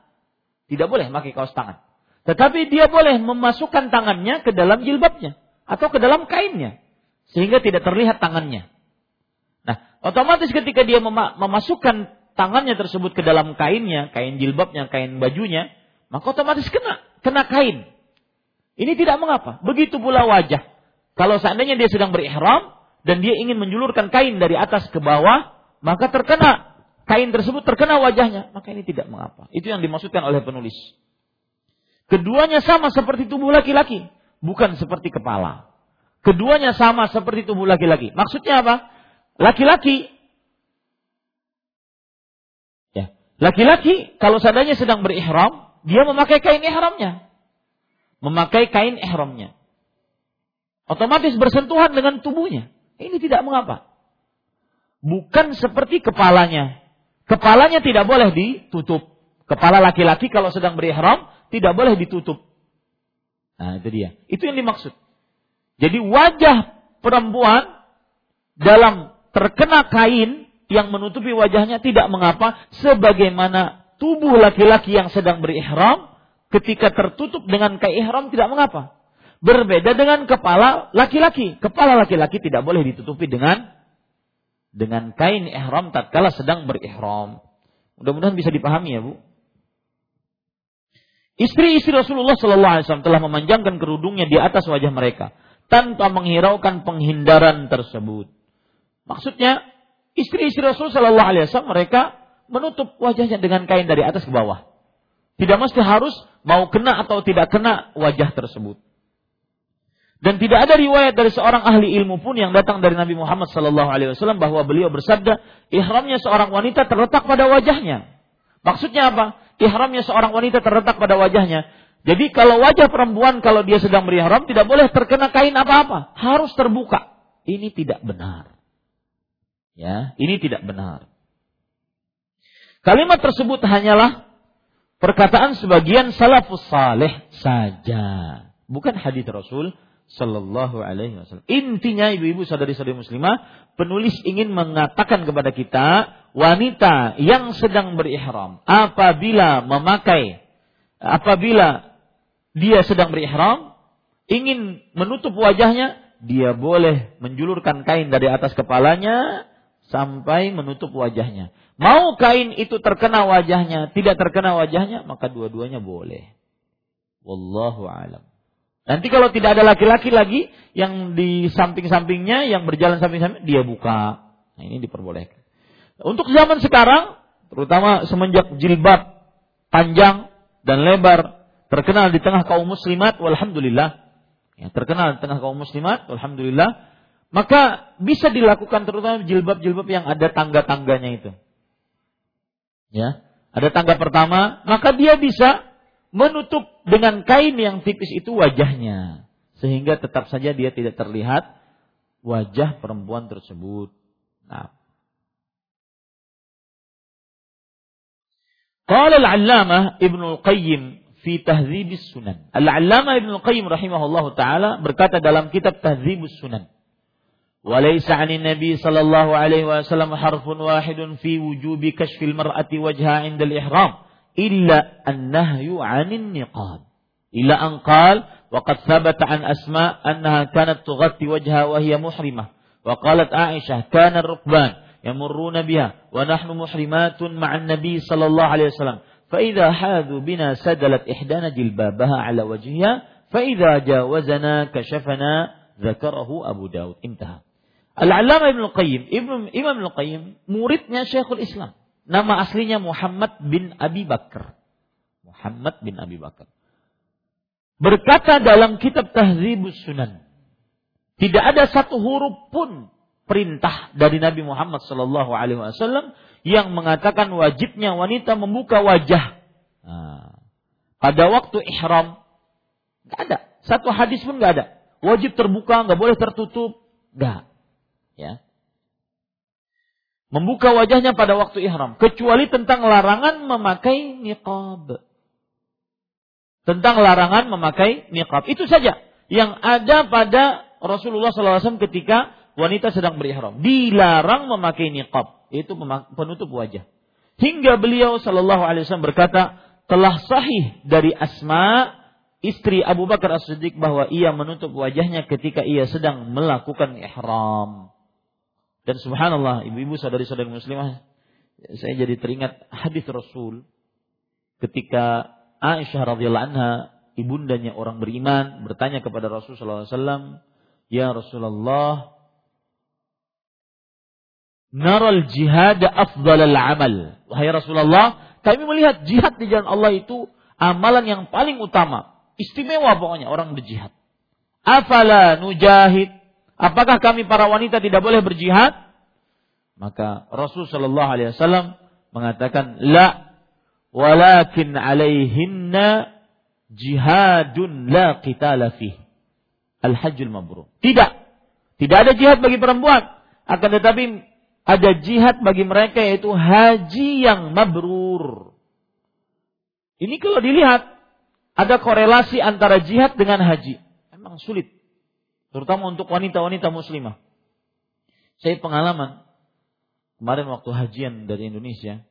Tidak boleh memakai kaos tangan. Tetapi dia boleh memasukkan tangannya ke dalam jilbabnya atau ke dalam kainnya sehingga tidak terlihat tangannya. Nah, otomatis ketika dia memasukkan tangannya tersebut ke dalam kainnya, kain jilbabnya, kain bajunya, maka otomatis kena, kena kain. Ini tidak mengapa. Begitu pula wajah. Kalau seandainya dia sedang berihram dan dia ingin menjulurkan kain dari atas ke bawah, maka terkena kain tersebut terkena wajahnya, maka ini tidak mengapa. Itu yang dimaksudkan oleh penulis. Keduanya sama seperti tubuh laki-laki, bukan seperti kepala. Keduanya sama seperti tubuh laki-laki. Maksudnya apa? Laki-laki Laki-laki kalau seandainya sedang berihram, dia memakai kain ihramnya. Memakai kain ihramnya. Otomatis bersentuhan dengan tubuhnya. Ini tidak mengapa. Bukan seperti kepalanya. Kepalanya tidak boleh ditutup. Kepala laki-laki kalau sedang berihram tidak boleh ditutup. Nah, itu dia. Itu yang dimaksud. Jadi wajah perempuan dalam terkena kain yang menutupi wajahnya tidak mengapa sebagaimana tubuh laki-laki yang sedang berihram ketika tertutup dengan kain ihram tidak mengapa. Berbeda dengan kepala laki-laki. Kepala laki-laki tidak boleh ditutupi dengan dengan kain ihram tatkala sedang berihram. Mudah-mudahan bisa dipahami ya, Bu. Istri-istri Rasulullah Sallallahu Alaihi Wasallam telah memanjangkan kerudungnya di atas wajah mereka tanpa menghiraukan penghindaran tersebut. Maksudnya, istri-istri Rasul Sallallahu Alaihi Wasallam mereka menutup wajahnya dengan kain dari atas ke bawah. Tidak mesti harus mau kena atau tidak kena wajah tersebut. Dan tidak ada riwayat dari seorang ahli ilmu pun yang datang dari Nabi Muhammad Sallallahu Alaihi Wasallam bahwa beliau bersabda, ihramnya seorang wanita terletak pada wajahnya. Maksudnya apa? Ihramnya seorang wanita terletak pada wajahnya. Jadi kalau wajah perempuan kalau dia sedang berihram tidak boleh terkena kain apa-apa, harus terbuka. Ini tidak benar. Ya, ini tidak benar. Kalimat tersebut hanyalah perkataan sebagian salafus saleh saja, bukan hadis Rasul Sallallahu Alaihi Wasallam. Intinya ibu-ibu saudari-saudari muslimah, penulis ingin mengatakan kepada kita wanita yang sedang berihram apabila memakai apabila dia sedang berihram ingin menutup wajahnya dia boleh menjulurkan kain dari atas kepalanya sampai menutup wajahnya. Mau kain itu terkena wajahnya, tidak terkena wajahnya, maka dua-duanya boleh. Wallahu alam. Nanti kalau tidak ada laki-laki lagi yang di samping-sampingnya, yang berjalan samping-samping, dia buka. Nah, ini diperbolehkan. Untuk zaman sekarang, terutama semenjak jilbab panjang dan lebar terkenal di tengah kaum muslimat, walhamdulillah. Ya, terkenal di tengah kaum muslimat, walhamdulillah. Maka bisa dilakukan terutama jilbab-jilbab yang ada tangga-tangganya itu. Ya, ada tangga pertama, maka dia bisa menutup dengan kain yang tipis itu wajahnya sehingga tetap saja dia tidak terlihat wajah perempuan tersebut. Nah. Qala al-'allamah Ibnu Qayyim fi Tahdzib sunan Al-'allamah Ibnu Qayyim rahimahullahu taala berkata dalam kitab Tahdzib sunan وليس عن النبي صلى الله عليه وسلم حرف واحد في وجوب كشف المرأة وجهها عند الإحرام إلا النهي عن النقاب. إلى أن قال وقد ثبت عن أسماء أنها كانت تغطي وجهها وهي محرمة وقالت عائشة كان الركبان يمرون بها ونحن محرمات مع النبي صلى الله عليه وسلم فإذا حاذوا بنا سدلت إحدانا جلبابها على وجهها فإذا جاوزنا كشفنا ذكره أبو داود انتهى. Al-Allamah Ibnu Qayyim, Ibnu Imam Ibnu Qayyim, muridnya Syekhul Islam. Nama aslinya Muhammad bin Abi Bakar. Muhammad bin Abi Bakar. Berkata dalam kitab Tahzibus Sunan. Tidak ada satu huruf pun perintah dari Nabi Muhammad Wasallam yang mengatakan wajibnya wanita membuka wajah. Nah, pada waktu ihram, nggak ada. Satu hadis pun nggak ada. Wajib terbuka, nggak boleh tertutup, nggak. Ya membuka wajahnya pada waktu ihram kecuali tentang larangan memakai niqab. Tentang larangan memakai niqab. Itu saja yang ada pada Rasulullah SAW ketika wanita sedang berihram. Dilarang memakai niqab, yaitu penutup wajah. Hingga beliau Wasallam berkata, telah sahih dari Asma istri Abu Bakar As-Siddiq bahwa ia menutup wajahnya ketika ia sedang melakukan ihram. Dan subhanallah, ibu-ibu saudari-saudari muslimah, saya jadi teringat hadis Rasul ketika Aisyah radhiyallahu anha, ibundanya orang beriman, bertanya kepada Rasul sallallahu alaihi wasallam, "Ya Rasulullah, naral jihad afdal al-amal." Wahai Rasulullah, kami melihat jihad di jalan Allah itu amalan yang paling utama, istimewa pokoknya orang berjihad. Afala nujahid Apakah kami para wanita tidak boleh berjihad? Maka Rasul Shallallahu Alaihi Wasallam mengatakan, la, walakin alaihinna jihadun la qitala fih. Al-hajjul mabrur. Tidak. Tidak ada jihad bagi perempuan. Akan tetapi ada jihad bagi mereka yaitu haji yang mabrur. Ini kalau dilihat ada korelasi antara jihad dengan haji. Memang sulit. Terutama untuk wanita-wanita muslimah. Saya pengalaman kemarin waktu hajian dari Indonesia,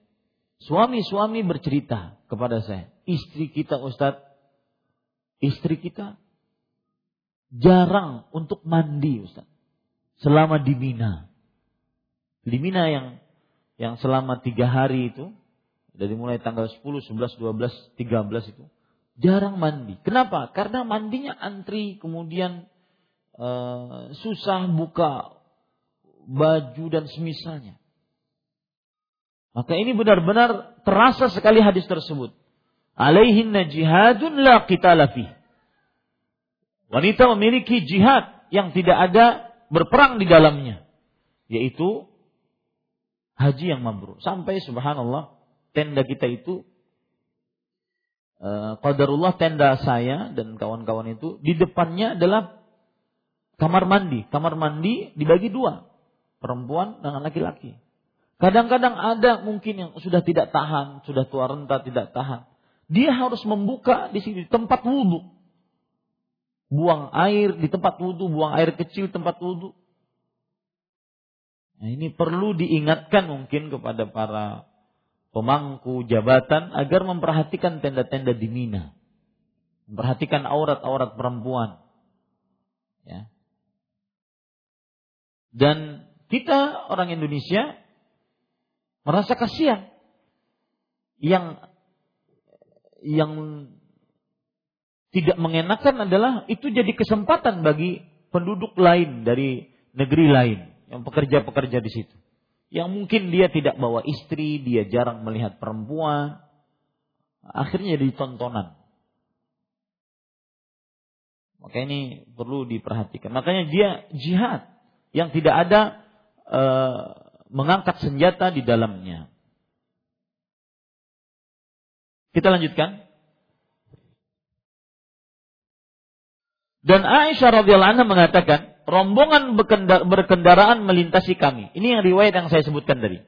suami-suami bercerita kepada saya, istri kita Ustadz, istri kita jarang untuk mandi Ustaz. Selama di Mina. Di Mina yang yang selama tiga hari itu dari mulai tanggal 10, 11, 12, 13 itu jarang mandi. Kenapa? Karena mandinya antri, kemudian uh, susah buka baju dan semisalnya. Maka ini benar-benar terasa sekali hadis tersebut. Alaihin jihadun la kita lafi. Wanita memiliki jihad yang tidak ada berperang di dalamnya. Yaitu haji yang mabrur. Sampai subhanallah tenda kita itu uh, qadarullah tenda saya dan kawan-kawan itu di depannya adalah kamar mandi. Kamar mandi dibagi dua, perempuan dengan laki-laki. Kadang-kadang ada mungkin yang sudah tidak tahan, sudah tua renta tidak tahan. Dia harus membuka di sini tempat wudhu. Buang air di tempat wudhu, buang air kecil tempat wudhu. Nah, ini perlu diingatkan mungkin kepada para pemangku jabatan agar memperhatikan tenda-tenda di Mina. Memperhatikan aurat-aurat perempuan. Ya. Dan kita orang Indonesia merasa kasihan yang yang tidak mengenakan adalah itu jadi kesempatan bagi penduduk lain dari negeri lain yang pekerja-pekerja di situ yang mungkin dia tidak bawa istri, dia jarang melihat perempuan, akhirnya jadi tontonan. Maka ini perlu diperhatikan. Makanya dia jihad yang tidak ada e, mengangkat senjata di dalamnya. Kita lanjutkan. Dan Aisyah radhiyallahu anha mengatakan, rombongan berkendaraan melintasi kami. Ini yang riwayat yang saya sebutkan tadi.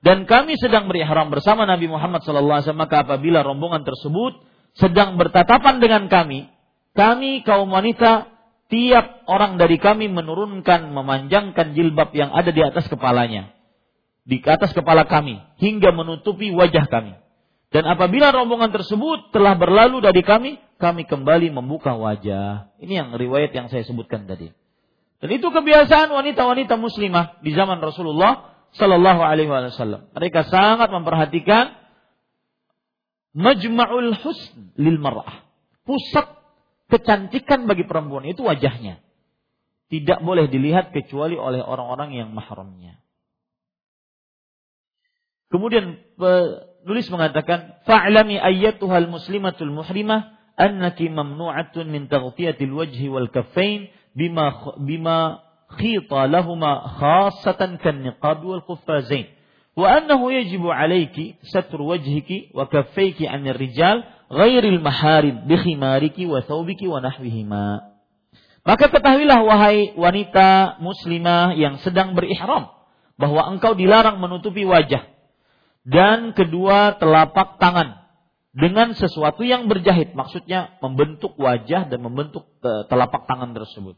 Dan kami sedang berihram bersama Nabi Muhammad SAW. Maka apabila rombongan tersebut sedang bertatapan dengan kami, kami kaum wanita tiap orang dari kami menurunkan memanjangkan jilbab yang ada di atas kepalanya di atas kepala kami hingga menutupi wajah kami dan apabila rombongan tersebut telah berlalu dari kami kami kembali membuka wajah ini yang riwayat yang saya sebutkan tadi dan itu kebiasaan wanita-wanita muslimah di zaman Rasulullah Sallallahu Alaihi Wasallam. Mereka sangat memperhatikan majma'ul husn lil mar'ah. Pusat kecantikan bagi perempuan itu wajahnya. Tidak boleh dilihat kecuali oleh orang-orang yang mahramnya. Kemudian penulis mengatakan, "Fa'lami ayyatuhal muslimatul muhrimah annaki mamnu'atun min taghfiyatil wajhi wal kaffain bima bima khita lahuma khassatan kan niqab wal quffazain yajibu alayki satru wajhiki wa kaffayki 'anil rijal ghairil maharim bi khimariki wa thawbiki wa nahwihima maka ketahuilah wahai wanita muslimah yang sedang berihram bahwa engkau dilarang menutupi wajah dan kedua telapak tangan dengan sesuatu yang berjahit, maksudnya membentuk wajah dan membentuk eh, telapak tangan tersebut.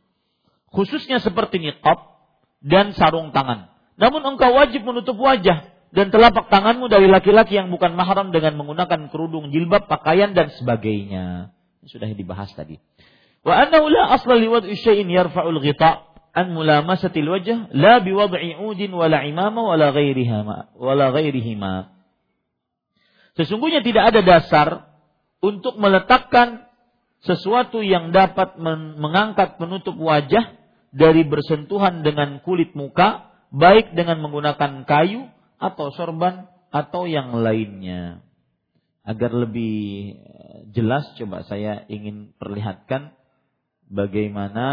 Khususnya seperti niqab dan sarung tangan. Namun engkau wajib menutup wajah dan telapak tanganmu dari laki-laki yang bukan mahram dengan menggunakan kerudung, jilbab, pakaian dan sebagainya. Sudah dibahas tadi. Wa annahu la asla li wad'i syai'in yarfa'ul ghita' an mulamasatil wajh la biwad'i 'udin wala imama wala ghairihima wala ghairihima. Sesungguhnya tidak ada dasar untuk meletakkan sesuatu yang dapat mengangkat penutup wajah dari bersentuhan dengan kulit muka, baik dengan menggunakan kayu atau sorban atau yang lainnya. Agar lebih eh, jelas, coba saya ingin perlihatkan bagaimana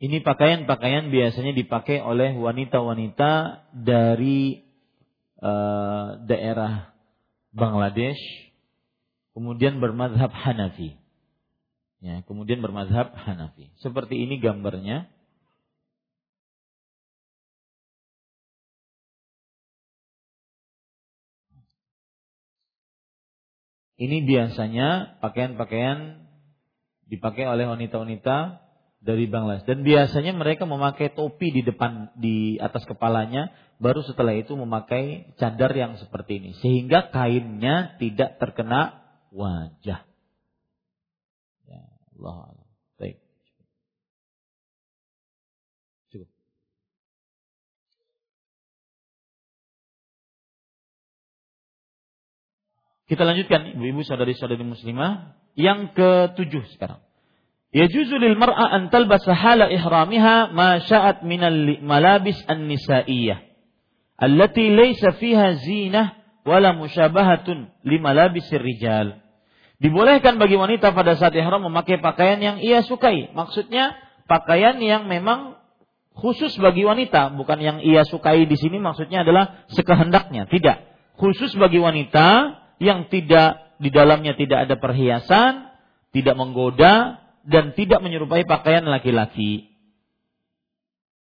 Ini pakaian-pakaian biasanya dipakai oleh wanita-wanita dari uh, daerah Bangladesh, kemudian bermazhab Hanafi. Ya, kemudian bermazhab Hanafi. Seperti ini gambarnya. Ini biasanya pakaian-pakaian dipakai oleh wanita-wanita dari Bangladesh dan biasanya mereka memakai topi di depan di atas kepalanya baru setelah itu memakai cadar yang seperti ini sehingga kainnya tidak terkena wajah. Ya Allah. Kita lanjutkan ibu-ibu saudari-saudari muslimah yang ketujuh sekarang. Yajuzu lil mar'a an talbasa hala ihramiha ma sya'at minal malabis an-nisa'iyyah allati laysa fiha zinah wala musyabahatun limalabisir rijal. Dibolehkan bagi wanita pada saat ihram memakai pakaian yang ia sukai. Maksudnya pakaian yang memang khusus bagi wanita, bukan yang ia sukai di sini maksudnya adalah sekehendaknya, tidak. Khusus bagi wanita yang tidak di dalamnya tidak ada perhiasan, tidak menggoda dan tidak menyerupai pakaian laki-laki.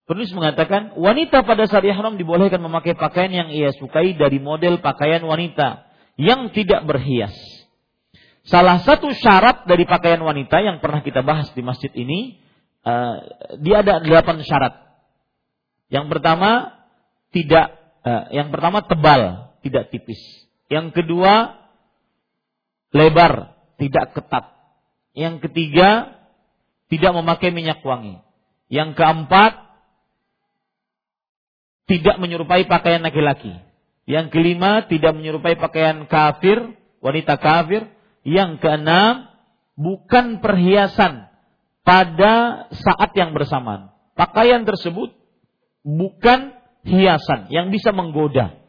Penulis mengatakan wanita pada saat ihram dibolehkan memakai pakaian yang ia sukai dari model pakaian wanita yang tidak berhias. Salah satu syarat dari pakaian wanita yang pernah kita bahas di masjid ini, uh, dia ada delapan syarat. Yang pertama tidak, uh, yang pertama tebal, tidak tipis. Yang kedua, lebar, tidak ketat. Yang ketiga, tidak memakai minyak wangi. Yang keempat, tidak menyerupai pakaian laki-laki. Yang kelima, tidak menyerupai pakaian kafir, wanita kafir. Yang keenam, bukan perhiasan pada saat yang bersamaan. Pakaian tersebut bukan hiasan yang bisa menggoda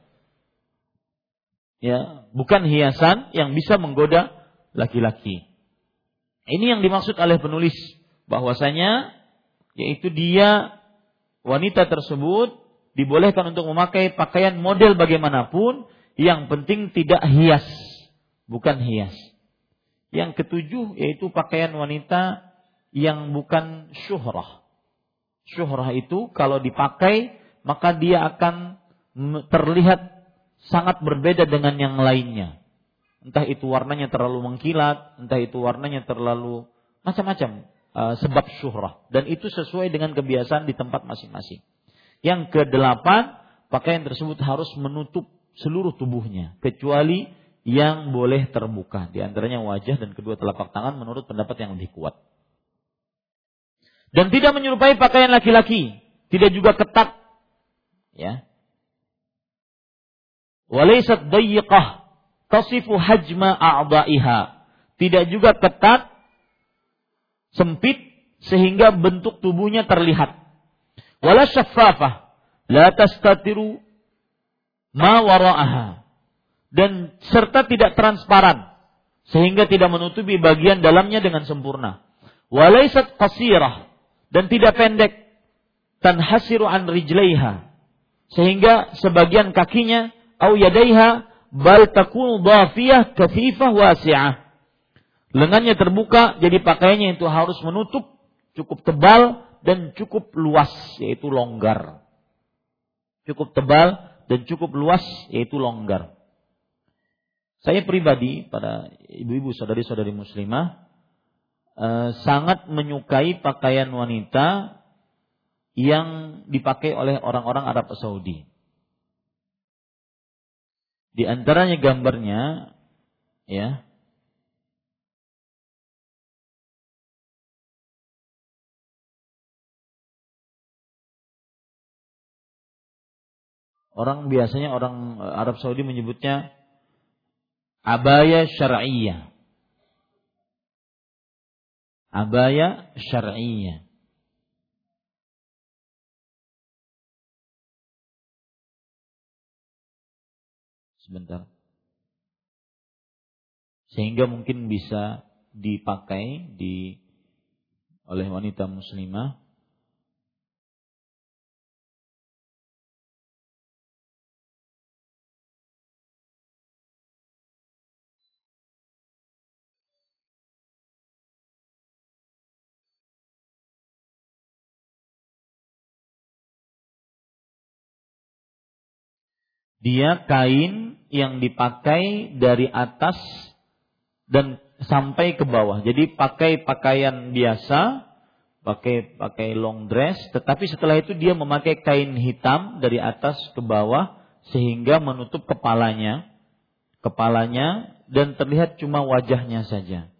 ya bukan hiasan yang bisa menggoda laki-laki. Ini yang dimaksud oleh penulis bahwasanya yaitu dia wanita tersebut dibolehkan untuk memakai pakaian model bagaimanapun yang penting tidak hias, bukan hias. Yang ketujuh yaitu pakaian wanita yang bukan syuhrah. Syuhrah itu kalau dipakai maka dia akan terlihat sangat berbeda dengan yang lainnya. Entah itu warnanya terlalu mengkilat, entah itu warnanya terlalu macam-macam uh, sebab syuhrah. Dan itu sesuai dengan kebiasaan di tempat masing-masing. Yang kedelapan, pakaian tersebut harus menutup seluruh tubuhnya kecuali yang boleh terbuka, di antaranya wajah dan kedua telapak tangan menurut pendapat yang lebih kuat. Dan tidak menyerupai pakaian laki-laki, tidak juga ketat. Ya tasifu hajma a'da'iha. Tidak juga ketat, sempit sehingga bentuk tubuhnya terlihat. Wala syaffafah la tastatiru ma wara'aha. Dan serta tidak transparan sehingga tidak menutupi bagian dalamnya dengan sempurna. Walaysat qasirah dan tidak pendek tanhasiru an rijlaiha sehingga sebagian kakinya au yadaiha bal takunu dhafiyah kafifah wasi'ah. Lengannya terbuka jadi pakaiannya itu harus menutup cukup tebal dan cukup luas yaitu longgar. Cukup tebal dan cukup luas yaitu longgar. Saya pribadi pada ibu-ibu saudari-saudari muslimah eh, sangat menyukai pakaian wanita yang dipakai oleh orang-orang Arab Saudi. Di antaranya gambarnya ya Orang biasanya orang eh, Arab Saudi menyebutnya abaya syar'iyah. Abaya syar'iyah. Sebentar. Sehingga mungkin bisa dipakai di oleh wanita muslimah dia kain yang dipakai dari atas dan sampai ke bawah. Jadi pakai pakaian biasa, pakai pakai long dress, tetapi setelah itu dia memakai kain hitam dari atas ke bawah sehingga menutup kepalanya, kepalanya dan terlihat cuma wajahnya saja.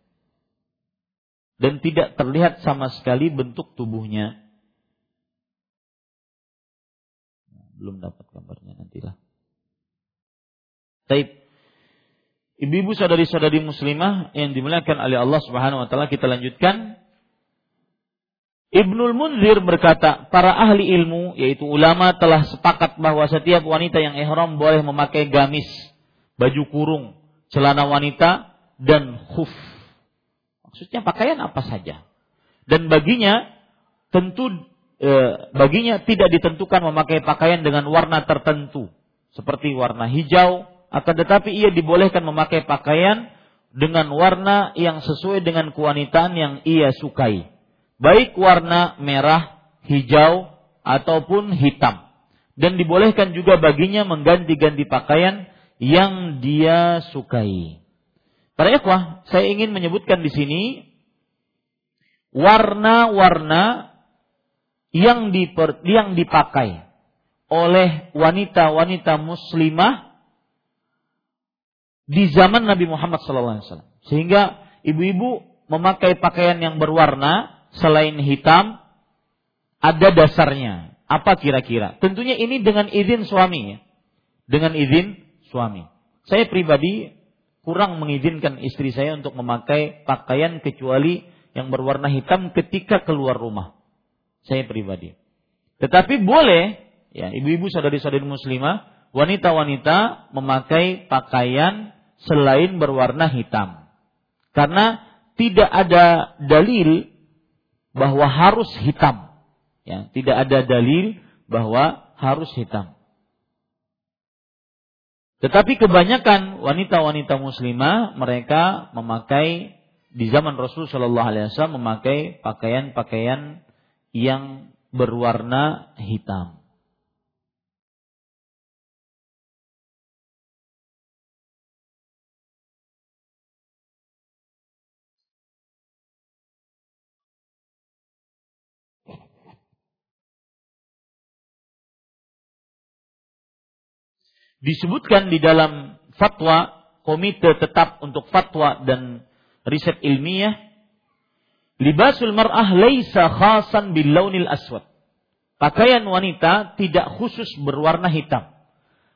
Dan tidak terlihat sama sekali bentuk tubuhnya. Belum dapat gambarnya nantilah. Taib. Ibu-ibu saudari-saudari muslimah yang dimuliakan oleh Allah Subhanahu wa taala kita lanjutkan. Ibnul Munzir berkata, para ahli ilmu yaitu ulama telah sepakat bahwa setiap wanita yang ihram boleh memakai gamis, baju kurung, celana wanita dan khuf. Maksudnya pakaian apa saja. Dan baginya tentu e, baginya tidak ditentukan memakai pakaian dengan warna tertentu seperti warna hijau, akan tetapi ia dibolehkan memakai pakaian dengan warna yang sesuai dengan kewanitaan yang ia sukai. Baik warna merah, hijau, ataupun hitam. Dan dibolehkan juga baginya mengganti-ganti pakaian yang dia sukai. Para ikhwah, saya ingin menyebutkan di sini warna-warna yang dipakai oleh wanita-wanita muslimah di zaman Nabi Muhammad SAW. Sehingga ibu-ibu memakai pakaian yang berwarna selain hitam ada dasarnya. Apa kira-kira? Tentunya ini dengan izin suami ya. Dengan izin suami. Saya pribadi kurang mengizinkan istri saya untuk memakai pakaian kecuali yang berwarna hitam ketika keluar rumah. Saya pribadi. Tetapi boleh ya ibu-ibu saudari-saudari muslimah, wanita-wanita memakai pakaian selain berwarna hitam. Karena tidak ada dalil bahwa harus hitam. Ya, tidak ada dalil bahwa harus hitam. Tetapi kebanyakan wanita-wanita muslimah mereka memakai di zaman Rasul Shallallahu Alaihi Wasallam memakai pakaian-pakaian yang berwarna hitam. Disebutkan di dalam fatwa komite tetap untuk fatwa dan riset ilmiah libasul mar'ah laisa khasan bil launil aswad. Pakaian wanita tidak khusus berwarna hitam.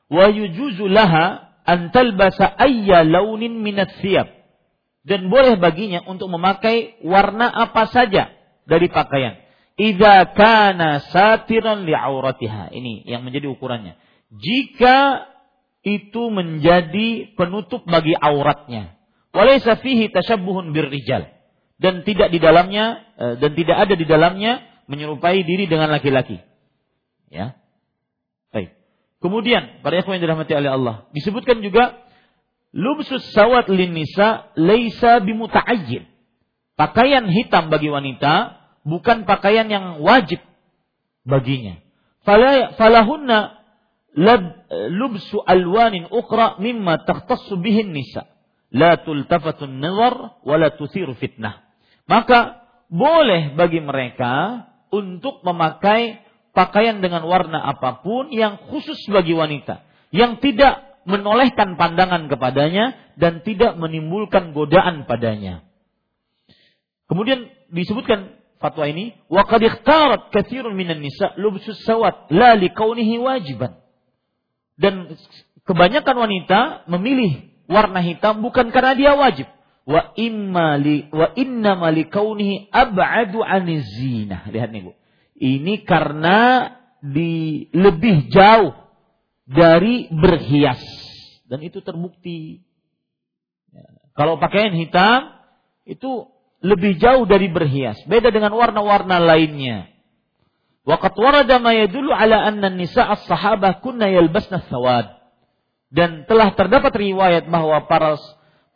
Wa yujuzu laha an talbasa ayya launin minat thiyab. Dan boleh baginya untuk memakai warna apa saja dari pakaian. Idza kana satiran li auratiha. Ini yang menjadi ukurannya. Jika itu menjadi penutup bagi auratnya. Walaysa fihi tashabbuhun birrijal dan tidak di dalamnya eh, dan tidak ada di dalamnya menyerupai diri dengan laki-laki. Ya. Baik. Kemudian para ikhwan yang dirahmati oleh Allah, disebutkan juga lubsus sawat lin nisa laisa bimuta'ajjil. Pakaian hitam bagi wanita bukan pakaian yang wajib baginya. Falahunna lubsu alwanin ukra mimma takhtassu bihin nisa. La tultafatun nazar wa la tusiru fitnah. Maka boleh bagi mereka untuk memakai pakaian dengan warna apa pun yang khusus bagi wanita. Yang tidak menolehkan pandangan kepadanya dan tidak menimbulkan godaan padanya. Kemudian disebutkan fatwa ini, wa qad ikhtarat katsirun minan nisa lubsus sawat la likaunihi wajiban. Dan kebanyakan wanita memilih warna hitam bukan karena dia wajib. Wa imma li wa inna mali kaunihi ab'adu anizina. Lihat nih Bu. Ini karena di lebih jauh dari berhias dan itu terbukti. Ya. Kalau pakaian hitam itu lebih jauh dari berhias. Beda dengan warna-warna lainnya. Waqat warada ma yadullu ala anna nisa as-sahabah kunna yalbasna sawad. Dan telah terdapat riwayat bahwa para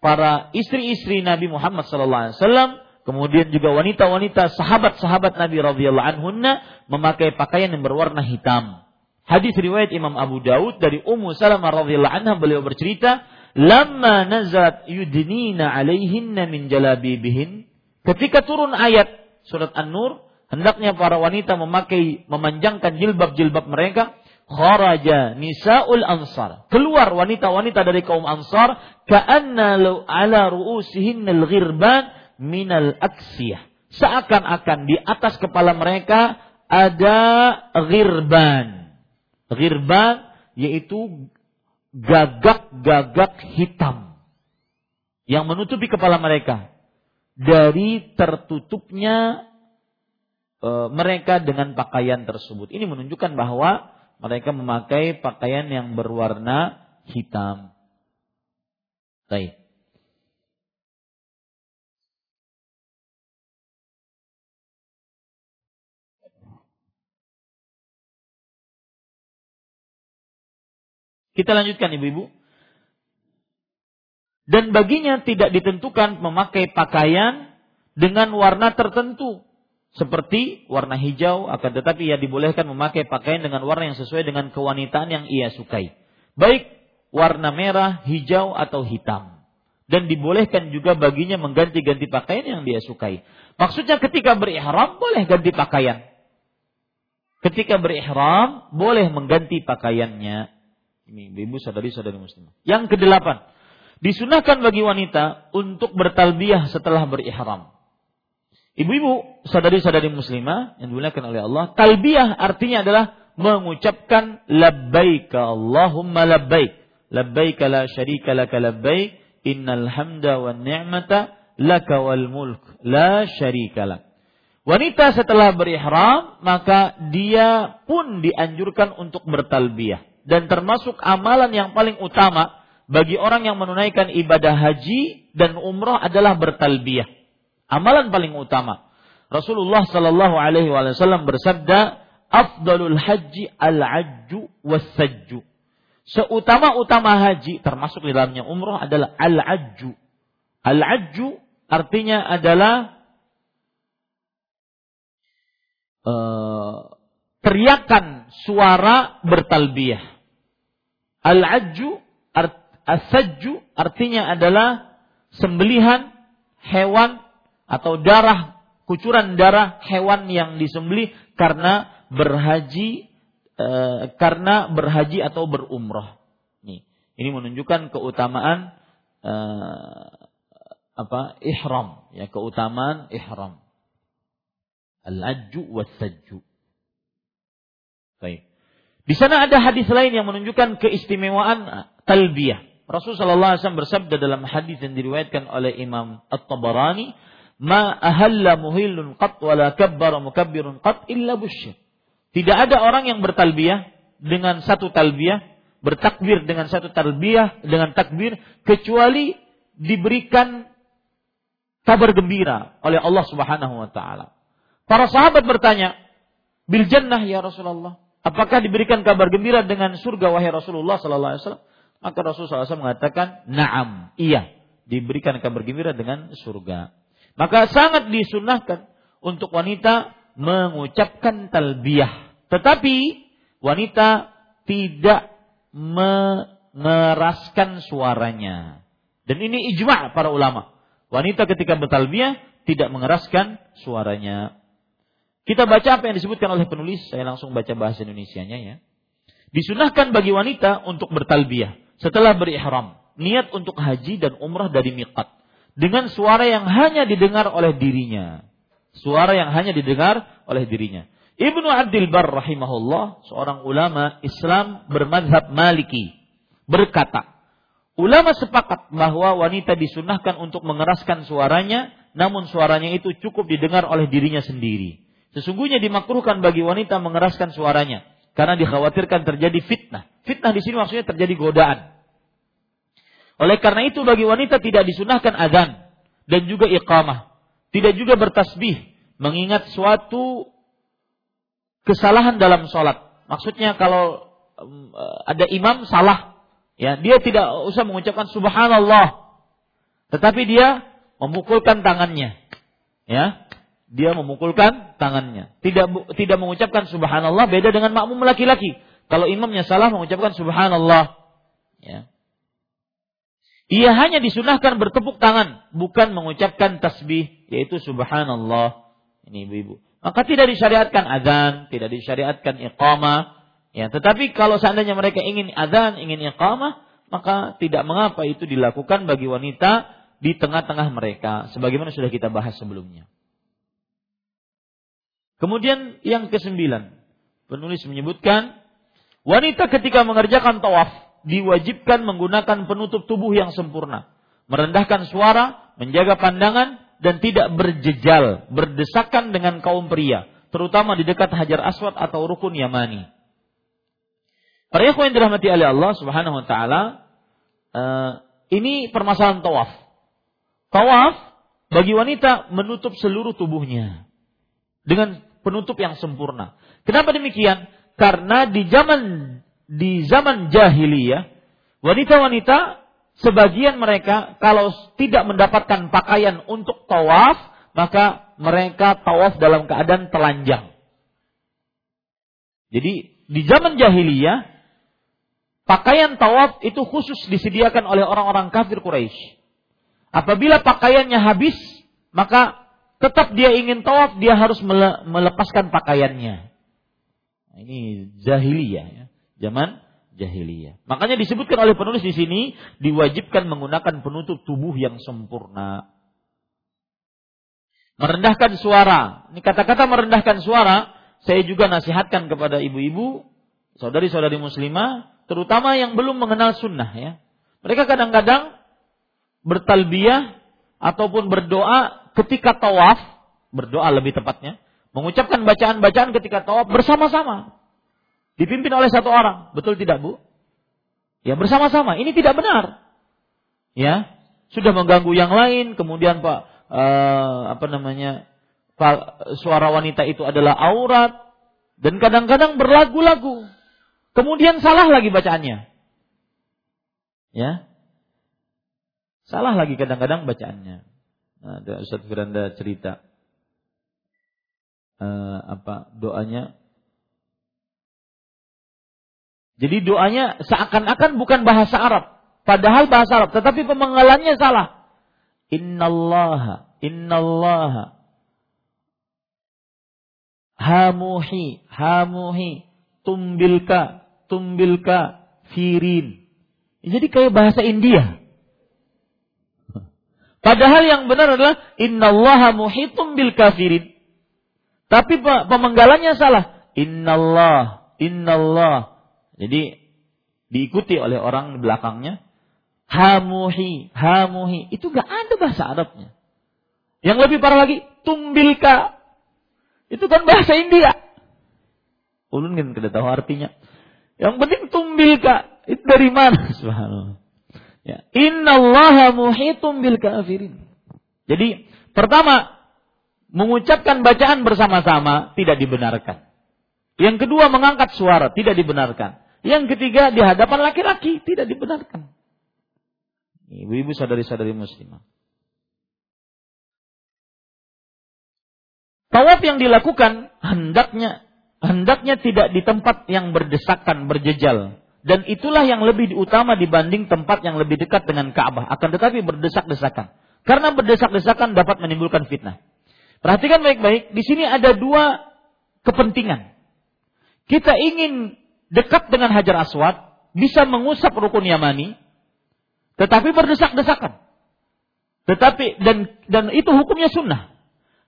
para istri-istri Nabi Muhammad sallallahu alaihi wasallam kemudian juga wanita-wanita sahabat-sahabat Nabi radhiyallahu anhunna memakai pakaian yang berwarna hitam. Hadis riwayat Imam Abu Daud dari Ummu Salamah radhiyallahu anha beliau bercerita, lamma nazat yudnina alaihinna min jalabibihin ketika turun ayat surat An-Nur hendaknya para wanita memakai memanjangkan jilbab-jilbab mereka kharaja nisaul ansar. Keluar wanita-wanita dari kaum ansar ka'anna ala ru'usihin al-ghirban minal aksiyah. Seakan-akan di atas kepala mereka ada ghirban. Ghirban yaitu gagak-gagak hitam yang menutupi kepala mereka dari tertutupnya e, mereka dengan pakaian tersebut. Ini menunjukkan bahwa mereka memakai pakaian yang berwarna hitam. Baik. Kita lanjutkan ibu-ibu. Dan baginya tidak ditentukan memakai pakaian dengan warna tertentu. Seperti warna hijau, akan tetapi ia dibolehkan memakai pakaian dengan warna yang sesuai dengan kewanitaan yang ia sukai. Baik warna merah, hijau, atau hitam. Dan dibolehkan juga baginya mengganti-ganti pakaian yang dia sukai. Maksudnya ketika berihram boleh ganti pakaian. Ketika berihram boleh mengganti pakaiannya. Ini ibu sadari-sadari muslim. Yang kedelapan, disunahkan bagi wanita untuk bertalbiyah setelah berihram. Ibu-ibu, sadari-sadari muslimah yang dimuliakan oleh Allah, talbiyah artinya adalah mengucapkan labbaik Allahumma labbaik. Labbaik la syarika laka labbaik, innal hamda wan ni'mata laka wal mulk la syarika lak. Wanita setelah berihram maka dia pun dianjurkan untuk bertalbiyah dan termasuk amalan yang paling utama bagi orang yang menunaikan ibadah haji dan umrah adalah bertalbiyah. Amalan paling utama. Rasulullah Shallallahu Alaihi Wasallam bersabda, "Afdalul haji al-ajju was-sajju." Seutama-utama haji termasuk di dalamnya umrah adalah al-ajju. Al-ajju artinya adalah uh, teriakan suara bertalbiyah. Al-ajju as-sajju artinya adalah sembelihan hewan atau darah kucuran darah hewan yang disembelih karena berhaji e, karena berhaji atau berumrah. Nih, ini menunjukkan keutamaan e, apa? ihram, ya, keutamaan ihram. Al-ajju was-sajju. Baik. Di sana ada hadis lain yang menunjukkan keistimewaan talbiyah. Rasulullah SAW bersabda dalam hadis yang diriwayatkan oleh Imam At-Tabarani, "Ma ahalla muhillun qat wa la kabbara mukabbirun qat illa busyir." Tidak ada orang yang bertalbiyah dengan satu talbiyah, bertakbir dengan satu talbiyah dengan takbir kecuali diberikan kabar gembira oleh Allah Subhanahu wa taala. Para sahabat bertanya, "Bil jannah ya Rasulullah?" Apakah diberikan kabar gembira dengan surga wahai Rasulullah sallallahu alaihi wasallam? Maka Rasulullah SAW mengatakan, "Na'am, iya, diberikan kabar gembira dengan surga." Maka sangat disunahkan untuk wanita mengucapkan talbiyah. Tetapi wanita tidak mengeraskan suaranya. Dan ini ijma' para ulama. Wanita ketika bertalbiyah tidak mengeraskan suaranya. Kita baca apa yang disebutkan oleh penulis, saya langsung baca bahasa Indonesianya ya. Disunahkan bagi wanita untuk bertalbiyah setelah berihram, niat untuk haji dan umrah dari miqat dengan suara yang hanya didengar oleh dirinya. Suara yang hanya didengar oleh dirinya. Ibnu Abdul Bar rahimahullah, seorang ulama Islam bermadhab Maliki, berkata, ulama sepakat bahwa wanita disunahkan untuk mengeraskan suaranya, namun suaranya itu cukup didengar oleh dirinya sendiri. Sesungguhnya dimakruhkan bagi wanita mengeraskan suaranya karena dikhawatirkan terjadi fitnah. Fitnah di sini maksudnya terjadi godaan. Oleh karena itu bagi wanita tidak disunahkan adzan dan juga iqamah. Tidak juga bertasbih mengingat suatu kesalahan dalam sholat. Maksudnya kalau um, ada imam salah, ya dia tidak usah mengucapkan subhanallah, tetapi dia memukulkan tangannya, ya dia memukulkan tangannya. Tidak tidak mengucapkan subhanallah beda dengan makmum laki-laki. Kalau imamnya salah mengucapkan subhanallah. Ya. Ia hanya disunahkan bertepuk tangan, bukan mengucapkan tasbih, yaitu subhanallah. Ini ibu-ibu. Maka tidak disyariatkan azan, tidak disyariatkan iqamah. Ya, tetapi kalau seandainya mereka ingin azan, ingin iqamah, maka tidak mengapa itu dilakukan bagi wanita di tengah-tengah mereka, sebagaimana sudah kita bahas sebelumnya. Kemudian yang kesembilan, penulis menyebutkan wanita ketika mengerjakan tawaf diwajibkan menggunakan penutup tubuh yang sempurna, merendahkan suara, menjaga pandangan, dan tidak berjejal, berdesakan dengan kaum pria, terutama di dekat Hajar Aswad atau Rukun Yamani. Para ikhwan yang dirahmati oleh Allah Subhanahu wa taala, uh, ini permasalahan tawaf. Tawaf bagi wanita menutup seluruh tubuhnya dengan penutup yang sempurna. Kenapa demikian? Karena di zaman di zaman jahiliyah, wanita-wanita sebagian mereka kalau tidak mendapatkan pakaian untuk tawaf, maka mereka tawaf dalam keadaan telanjang. Jadi di zaman jahiliyah, pakaian tawaf itu khusus disediakan oleh orang-orang kafir Quraisy. Apabila pakaiannya habis, maka tetap dia ingin tawaf, dia harus melepaskan pakaiannya. Ini jahiliyah. Zaman jahiliyah. Makanya disebutkan oleh penulis di sini diwajibkan menggunakan penutup tubuh yang sempurna. Merendahkan suara. Ini kata-kata merendahkan suara saya juga nasihatkan kepada ibu-ibu, saudari-saudari muslimah, terutama yang belum mengenal sunnah ya. Mereka kadang-kadang bertalbiyah ataupun berdoa ketika tawaf, berdoa lebih tepatnya, mengucapkan bacaan-bacaan ketika tawaf bersama-sama. Dipimpin oleh satu orang. Betul tidak, Bu? Ya, bersama-sama. Ini tidak benar. Ya, sudah mengganggu yang lain, kemudian Pak uh, apa namanya? Pak, suara wanita itu adalah aurat dan kadang-kadang berlagu-lagu. Kemudian salah lagi bacaannya. Ya. Salah lagi kadang-kadang bacaannya. Nah, ada Ustaz Firanda cerita uh, apa doanya jadi doanya seakan-akan bukan bahasa Arab. Padahal bahasa Arab. Tetapi pemenggalannya salah. Innallaha. Innallaha. Hamuhi. Hamuhi. Tumbilka. Tumbilka. Firin. Jadi kayak bahasa India. Padahal yang benar adalah innallaha muhitum bil kafirin. Tapi pemenggalannya salah. Innallah, innallah, jadi diikuti oleh orang di belakangnya. Hamuhi, hamuhi. Itu gak ada bahasa Arabnya. Yang lebih parah lagi, tumbilka. Itu kan bahasa India. Ulun kan tidak tahu artinya. Yang penting tumbilka. Itu dari mana? [laughs] Subhanallah. Ya. Inna Allah muhitum bil kafirin. Jadi pertama mengucapkan bacaan bersama-sama tidak dibenarkan. Yang kedua mengangkat suara tidak dibenarkan. Yang ketiga di hadapan laki-laki tidak dibenarkan. Ibu-ibu sadari-sadari muslimah. Tawaf yang dilakukan hendaknya hendaknya tidak di tempat yang berdesakan, berjejal. Dan itulah yang lebih utama dibanding tempat yang lebih dekat dengan Ka'bah. Akan tetapi berdesak-desakan. Karena berdesak-desakan dapat menimbulkan fitnah. Perhatikan baik-baik, di sini ada dua kepentingan. Kita ingin dekat dengan Hajar Aswad, bisa mengusap rukun Yamani, tetapi berdesak-desakan. Tetapi dan dan itu hukumnya sunnah.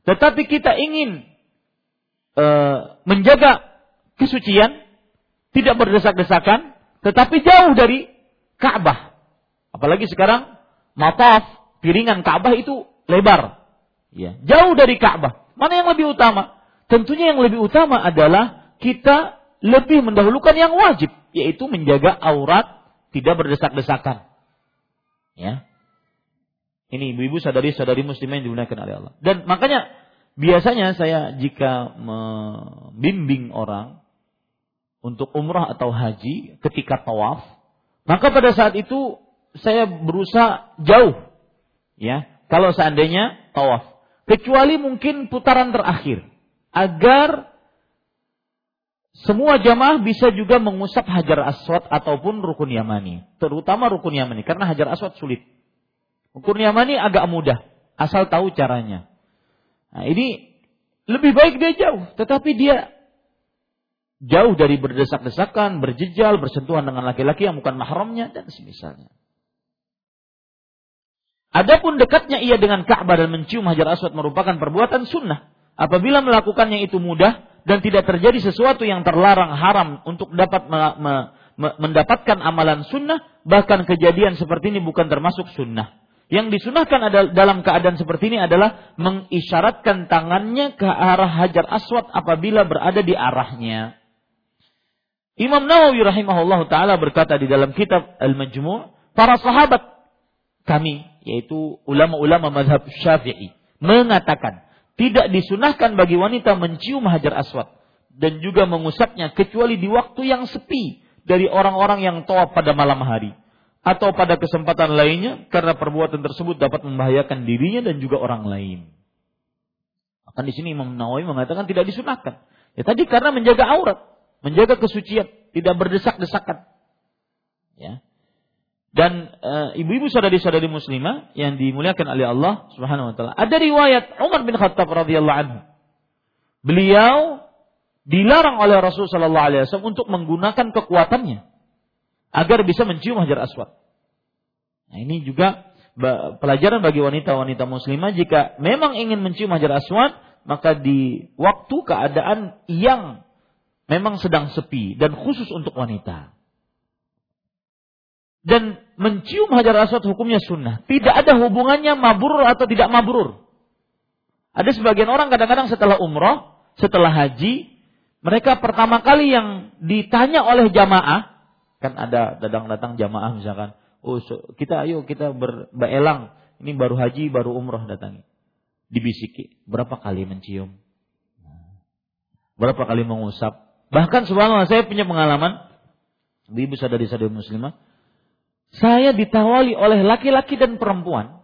Tetapi kita ingin uh, menjaga kesucian, tidak berdesak-desakan, tetapi jauh dari Ka'bah. Apalagi sekarang mataf piringan Ka'bah itu lebar. Ya, jauh dari Ka'bah. Mana yang lebih utama? Tentunya yang lebih utama adalah kita lebih mendahulukan yang wajib, yaitu menjaga aurat tidak berdesak-desakan. Ya. Ini ibu-ibu sadari-sadari muslimah yang dimuliakan oleh Allah. Dan makanya biasanya saya jika membimbing orang untuk umrah atau haji ketika tawaf, maka pada saat itu saya berusaha jauh. Ya, kalau seandainya tawaf, kecuali mungkin putaran terakhir agar semua jamaah bisa juga mengusap hajar aswad ataupun rukun yamani. Terutama rukun yamani. Karena hajar aswad sulit. Rukun yamani agak mudah. Asal tahu caranya. Nah ini lebih baik dia jauh. Tetapi dia jauh dari berdesak-desakan, berjejal, bersentuhan dengan laki-laki yang bukan mahramnya dan semisalnya. Adapun dekatnya ia dengan Ka'bah dan mencium hajar aswad merupakan perbuatan sunnah. Apabila melakukannya itu mudah, dan tidak terjadi sesuatu yang terlarang haram untuk dapat me, me, me, mendapatkan amalan sunnah, bahkan kejadian seperti ini bukan termasuk sunnah. Yang disunahkan adalah, dalam keadaan seperti ini adalah mengisyaratkan tangannya ke arah hajar aswad apabila berada di arahnya. Imam Nawawi rahimahullah taala berkata di dalam kitab Al-Majmu' para sahabat kami yaitu ulama-ulama mazhab Syafi'i mengatakan tidak disunahkan bagi wanita mencium hajar aswad dan juga mengusapnya kecuali di waktu yang sepi dari orang-orang yang tawaf pada malam hari atau pada kesempatan lainnya karena perbuatan tersebut dapat membahayakan dirinya dan juga orang lain. Akan di sini Imam Nawawi mengatakan tidak disunahkan. Ya tadi karena menjaga aurat, menjaga kesucian, tidak berdesak-desakan. Ya. Dan e, ibu-ibu saudari-saudari muslimah yang dimuliakan oleh Allah Subhanahu wa taala. Ada riwayat Umar bin Khattab radhiyallahu anhu. Beliau dilarang oleh Rasul sallallahu alaihi wasallam untuk menggunakan kekuatannya agar bisa mencium Hajar Aswad. Nah, ini juga pelajaran bagi wanita-wanita muslimah jika memang ingin mencium Hajar Aswad, maka di waktu keadaan yang memang sedang sepi dan khusus untuk wanita dan mencium hajar aswad hukumnya sunnah. Tidak ada hubungannya mabrur atau tidak mabrur. Ada sebagian orang kadang-kadang setelah umroh, setelah haji, mereka pertama kali yang ditanya oleh jamaah, kan ada datang-datang jamaah misalkan, oh kita ayo kita berelang, ini baru haji, baru umroh datangi. Dibisiki, berapa kali mencium? Berapa kali mengusap? Bahkan subhanallah saya punya pengalaman, ibu sadari-sadari muslimah, saya ditawali oleh laki-laki dan perempuan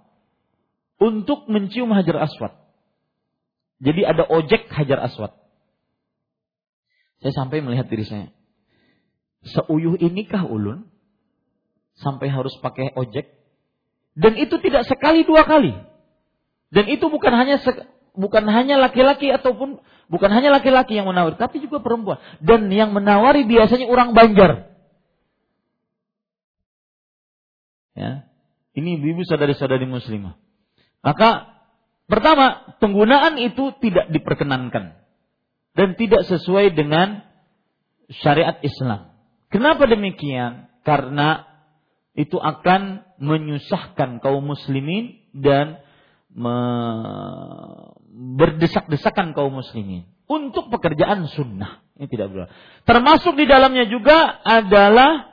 untuk mencium hajar aswad. Jadi ada ojek hajar aswad. Saya sampai melihat diri saya. Seuyuh inikah ulun? Sampai harus pakai ojek? Dan itu tidak sekali dua kali. Dan itu bukan hanya bukan hanya laki-laki ataupun bukan hanya laki-laki yang menawari, tapi juga perempuan. Dan yang menawari biasanya orang Banjar. Ya. Ini ibu saudari-saudari muslimah. Maka pertama, penggunaan itu tidak diperkenankan dan tidak sesuai dengan syariat Islam. Kenapa demikian? Karena itu akan menyusahkan kaum muslimin dan me berdesak-desakan kaum muslimin untuk pekerjaan sunnah. Ini tidak boleh. Termasuk di dalamnya juga adalah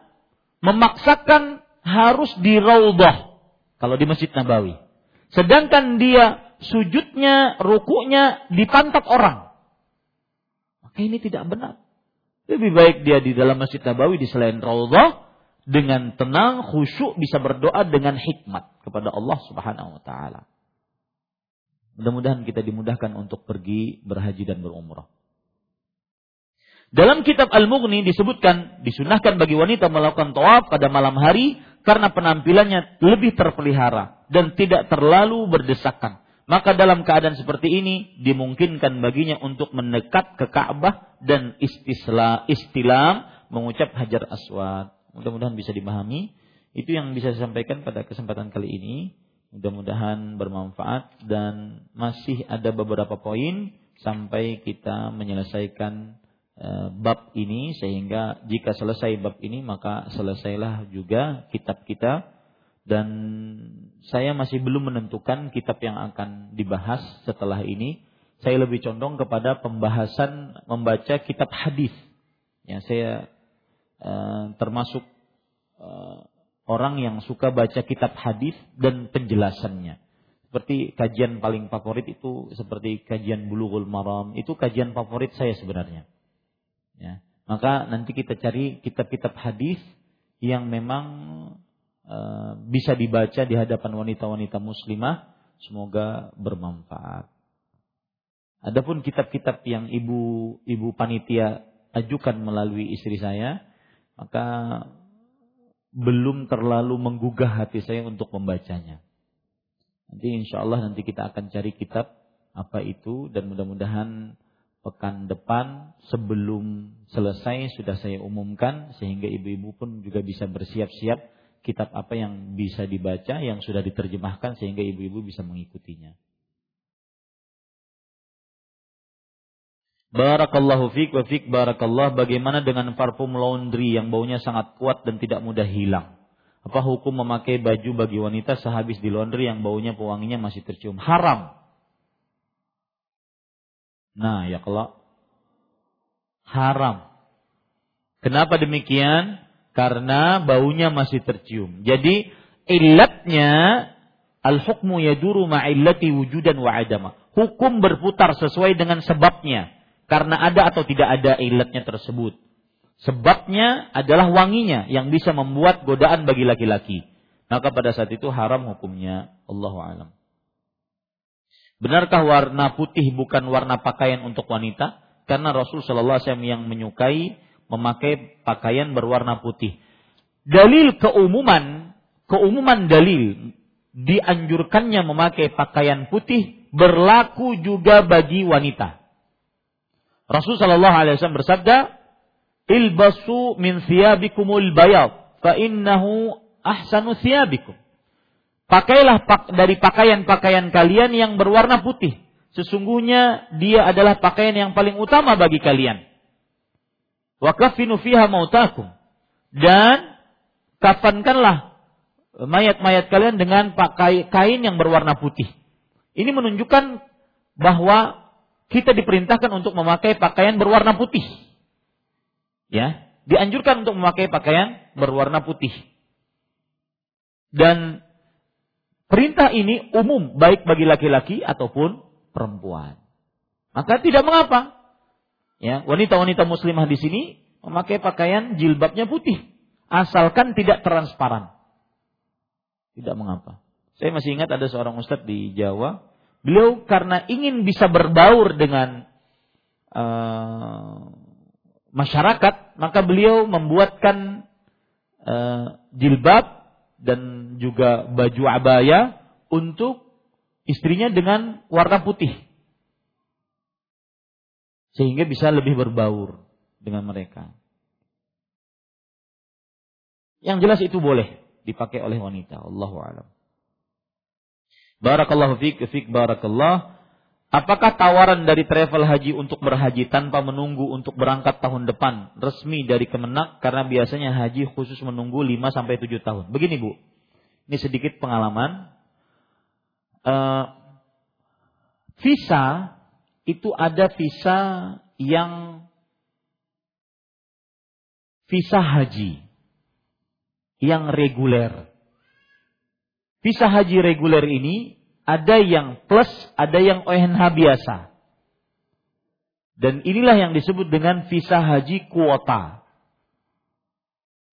memaksakan harus di raudhah kalau di Masjid Nabawi. Sedangkan dia sujudnya, rukuknya dipantap orang. Maka ini tidak benar. Lebih baik dia di dalam Masjid Nabawi di selain raudhah dengan tenang, khusyuk bisa berdoa dengan hikmat kepada Allah Subhanahu wa taala. Mudah-mudahan kita dimudahkan untuk pergi berhaji dan berumrah. Dalam kitab Al-Mughni disebutkan disunahkan bagi wanita melakukan tawaf pada malam hari karena penampilannya lebih terpelihara dan tidak terlalu berdesakan. Maka dalam keadaan seperti ini dimungkinkan baginya untuk mendekat ke Ka'bah dan istisla, istilam mengucap hajar aswad. Mudah-mudahan bisa dipahami. Itu yang bisa saya sampaikan pada kesempatan kali ini. Mudah-mudahan bermanfaat dan masih ada beberapa poin sampai kita menyelesaikan bab ini sehingga jika selesai bab ini maka selesailah juga kitab kita dan saya masih belum menentukan kitab yang akan dibahas setelah ini. Saya lebih condong kepada pembahasan membaca kitab hadis. Ya, saya uh, termasuk uh, orang yang suka baca kitab hadis dan penjelasannya. Seperti kajian paling favorit itu seperti kajian Bulughul Maram, itu kajian favorit saya sebenarnya Ya. Maka nanti kita cari kitab-kitab hadis yang memang e, bisa dibaca di hadapan wanita-wanita muslimah, semoga bermanfaat. Adapun kitab-kitab yang ibu ibu panitia ajukan melalui istri saya, maka belum terlalu menggugah hati saya untuk membacanya. Nanti insya Allah nanti kita akan cari kitab apa itu dan mudah-mudahan pekan depan sebelum selesai sudah saya umumkan sehingga ibu-ibu pun juga bisa bersiap-siap kitab apa yang bisa dibaca yang sudah diterjemahkan sehingga ibu-ibu bisa mengikutinya. Barakallahu fiq wa fiq barakallah bagaimana dengan parfum laundry yang baunya sangat kuat dan tidak mudah hilang? Apa hukum memakai baju bagi wanita sehabis di laundry yang baunya pewanginya masih tercium? Haram. Nah, ya kalau haram. Kenapa demikian? Karena baunya masih tercium. Jadi ilatnya al-hukmu yaduru ma'illati wujudan wa adama. Hukum berputar sesuai dengan sebabnya karena ada atau tidak ada ilatnya tersebut. Sebabnya adalah wanginya yang bisa membuat godaan bagi laki-laki. Maka pada saat itu haram hukumnya. Allah alam. Benarkah warna putih bukan warna pakaian untuk wanita? Karena Rasul Shallallahu Alaihi Wasallam yang menyukai memakai pakaian berwarna putih. Dalil keumuman, keumuman dalil dianjurkannya memakai pakaian putih berlaku juga bagi wanita. Rasul sallallahu alaihi wasallam bersabda, "Ilbasu min thiyabikumul bayad, fa innahu ahsanu thiyabikum." Pakailah dari pakaian-pakaian kalian yang berwarna putih. Sesungguhnya dia adalah pakaian yang paling utama bagi kalian. Wa kafinu fiha mautakum. Dan kafankanlah mayat-mayat kalian dengan pakai kain yang berwarna putih. Ini menunjukkan bahwa kita diperintahkan untuk memakai pakaian berwarna putih. Ya, dianjurkan untuk memakai pakaian berwarna putih. Dan perintah ini umum baik bagi laki-laki ataupun perempuan. Maka tidak mengapa. Ya, wanita-wanita muslimah di sini memakai pakaian jilbabnya putih asalkan tidak transparan. Tidak mengapa. Saya masih ingat ada seorang ustadz di Jawa Beliau karena ingin bisa berbaur dengan uh, masyarakat, maka beliau membuatkan uh, jilbab dan juga baju abaya untuk istrinya dengan warna putih. Sehingga bisa lebih berbaur dengan mereka. Yang jelas itu boleh dipakai oleh wanita. Allahu a'lam. Barakallahu fiik, fiik barakallah. Apakah tawaran dari travel haji untuk berhaji tanpa menunggu untuk berangkat tahun depan resmi dari Kemenak karena biasanya haji khusus menunggu 5 sampai 7 tahun. Begini Bu. Ini sedikit pengalaman. Uh, visa itu ada visa yang visa haji yang reguler. Visa haji reguler ini ada yang plus, ada yang ONH biasa. Dan inilah yang disebut dengan visa haji kuota.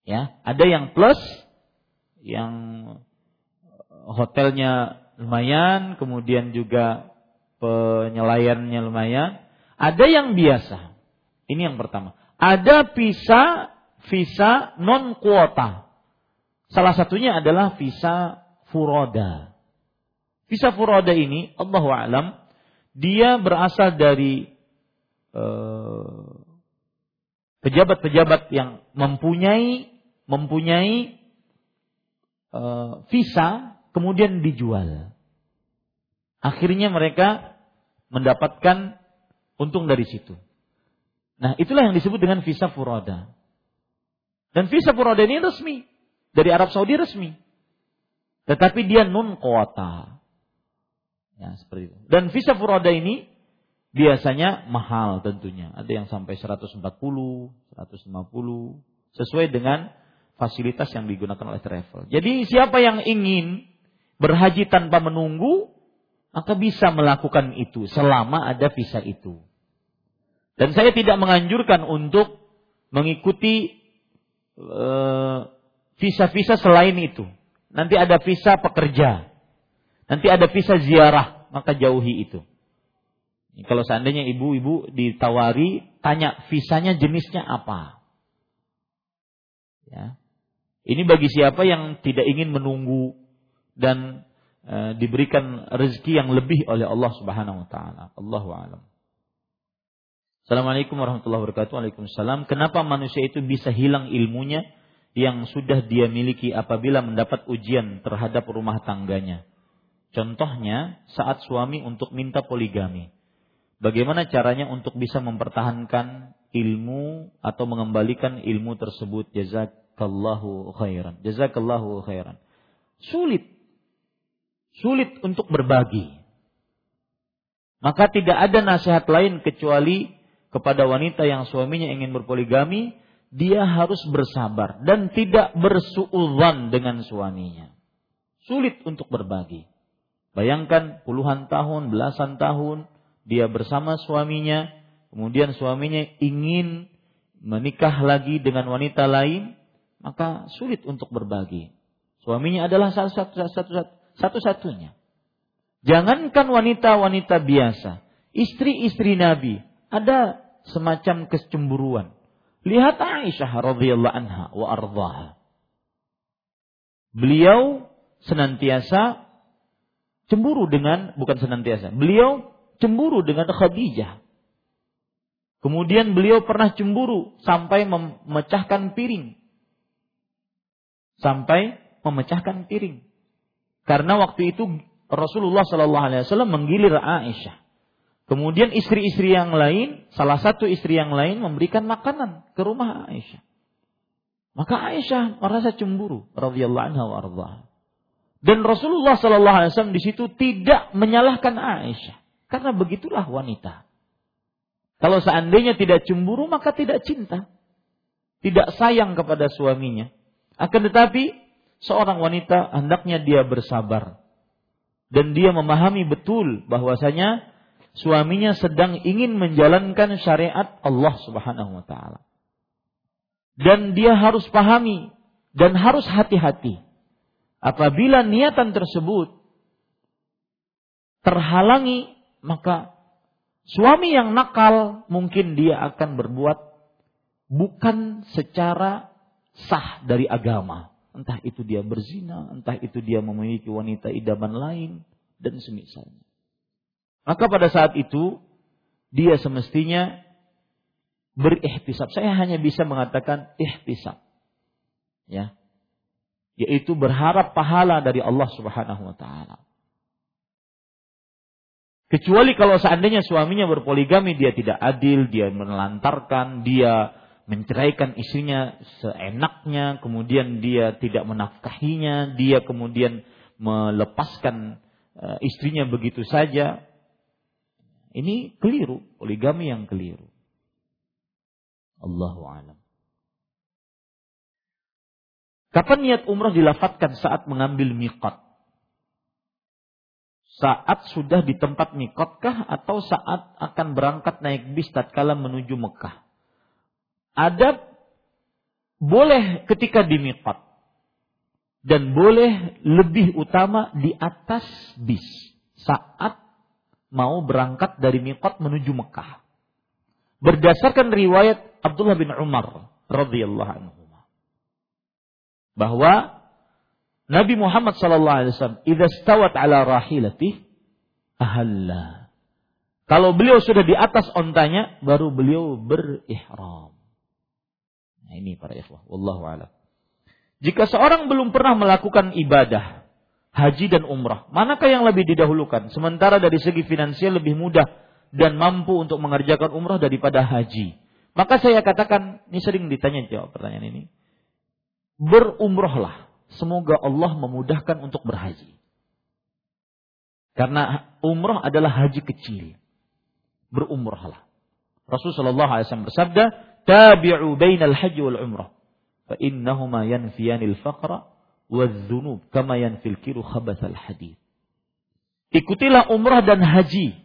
Ya, ada yang plus, yang hotelnya lumayan, kemudian juga penyelayannya lumayan. Ada yang biasa. Ini yang pertama. Ada visa visa non kuota. Salah satunya adalah visa furoda. Visa furoda ini, Allah alam, dia berasal dari eh, pejabat-pejabat yang mempunyai mempunyai uh, visa kemudian dijual. Akhirnya mereka mendapatkan untung dari situ. Nah, itulah yang disebut dengan visa furoda. Dan visa furoda ini resmi dari Arab Saudi resmi. Tetapi dia non kuota. Ya, seperti itu. Dan visa furoda ini biasanya mahal tentunya. Ada yang sampai 140, 150 sesuai dengan fasilitas yang digunakan oleh travel. Jadi siapa yang ingin berhaji tanpa menunggu maka bisa melakukan itu selama ada visa itu. Dan saya tidak menganjurkan untuk mengikuti eh, visa-visa selain itu. Nanti ada visa pekerja. Nanti ada visa ziarah, maka jauhi itu. Kalau seandainya ibu-ibu ditawari, tanya visanya jenisnya apa. Ya. Ini bagi siapa yang tidak ingin menunggu dan e, diberikan rezeki yang lebih oleh Allah Subhanahu wa taala. Allahu a'lam. Assalamualaikum warahmatullahi wabarakatuh. Waalaikumsalam. Kenapa manusia itu bisa hilang ilmunya yang sudah dia miliki apabila mendapat ujian terhadap rumah tangganya? Contohnya saat suami untuk minta poligami. Bagaimana caranya untuk bisa mempertahankan ilmu atau mengembalikan ilmu tersebut? Jazakallahu khairan. Jazakallahu khairan. Sulit. Sulit untuk berbagi. Maka tidak ada nasihat lain kecuali kepada wanita yang suaminya ingin berpoligami, dia harus bersabar dan tidak bersuudzon dengan suaminya. Sulit untuk berbagi. Bayangkan puluhan tahun, belasan tahun dia bersama suaminya, kemudian suaminya ingin menikah lagi dengan wanita lain, maka sulit untuk berbagi. Suaminya adalah satu-satunya. Jangankan wanita-wanita biasa, istri-istri Nabi, ada semacam kecemburuan. Lihat Aisyah radhiyallahu anha wa ardhaha. Beliau senantiasa cemburu dengan bukan senantiasa. Beliau cemburu dengan Khadijah. Kemudian beliau pernah cemburu sampai memecahkan piring. Sampai memecahkan piring. Karena waktu itu Rasulullah Shallallahu Alaihi Wasallam menggilir Aisyah. Kemudian istri-istri yang lain, salah satu istri yang lain memberikan makanan ke rumah Aisyah. Maka Aisyah merasa cemburu radhiyallahu anha wa Dan Rasulullah Shallallahu alaihi wasallam di situ tidak menyalahkan Aisyah. Karena begitulah wanita. Kalau seandainya tidak cemburu maka tidak cinta. Tidak sayang kepada suaminya. Akan tetapi seorang wanita hendaknya dia bersabar. Dan dia memahami betul bahwasanya suaminya sedang ingin menjalankan syariat Allah Subhanahu wa taala. Dan dia harus pahami dan harus hati-hati. Apabila niatan tersebut terhalangi maka suami yang nakal mungkin dia akan berbuat bukan secara sah dari agama. Entah itu dia berzina, entah itu dia memiliki wanita idaman lain dan semisalnya. Maka pada saat itu dia semestinya berihtisab. Saya hanya bisa mengatakan ihtisab. Ya. Yaitu berharap pahala dari Allah Subhanahu wa taala. Kecuali kalau seandainya suaminya berpoligami, dia tidak adil, dia menelantarkan, dia menceraikan istrinya seenaknya, kemudian dia tidak menafkahinya, dia kemudian melepaskan eh, istrinya begitu saja. Ini keliru, poligami yang keliru. Allahu alam. Kapan niat umrah dilafatkan saat mengambil miqat? saat sudah di tempat mikotkah atau saat akan berangkat naik bis tatkala menuju Mekah. Ada boleh ketika di mikot dan boleh lebih utama di atas bis saat mau berangkat dari mikot menuju Mekah. Berdasarkan riwayat Abdullah bin Umar radhiyallahu anhu bahwa Nabi Muhammad sallallahu alaihi wasallam idza stawat ala rahilati ahalla. Kalau beliau sudah di atas ontanya baru beliau berihram. Nah ini para ikhwah, wallahu a'lam. Jika seorang belum pernah melakukan ibadah haji dan umrah, manakah yang lebih didahulukan? Sementara dari segi finansial lebih mudah dan mampu untuk mengerjakan umrah daripada haji. Maka saya katakan, ini sering ditanya jawab pertanyaan ini. Berumrohlah semoga Allah memudahkan untuk berhaji. Karena umrah adalah haji kecil. Berumrahlah. Rasulullah SAW bersabda, "Tabi'u bainal haji wal umrah, fa innahuma yanfiyanil faqra wal-dhunub kama yanfil kiru khabathal hadid." Ikutilah umrah dan haji.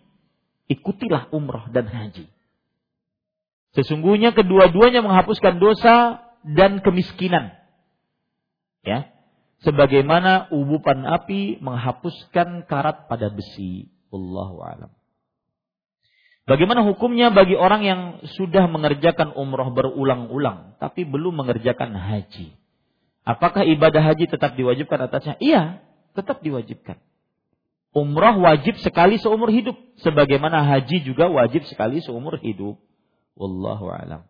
Ikutilah umrah dan haji. Sesungguhnya kedua-duanya menghapuskan dosa dan kemiskinan. Ya. Sebagaimana ubupan api menghapuskan karat pada besi. Allahu alam. Bagaimana hukumnya bagi orang yang sudah mengerjakan umroh berulang-ulang tapi belum mengerjakan haji? Apakah ibadah haji tetap diwajibkan atasnya? Iya, tetap diwajibkan. Umroh wajib sekali seumur hidup, sebagaimana haji juga wajib sekali seumur hidup. Wallahu alam.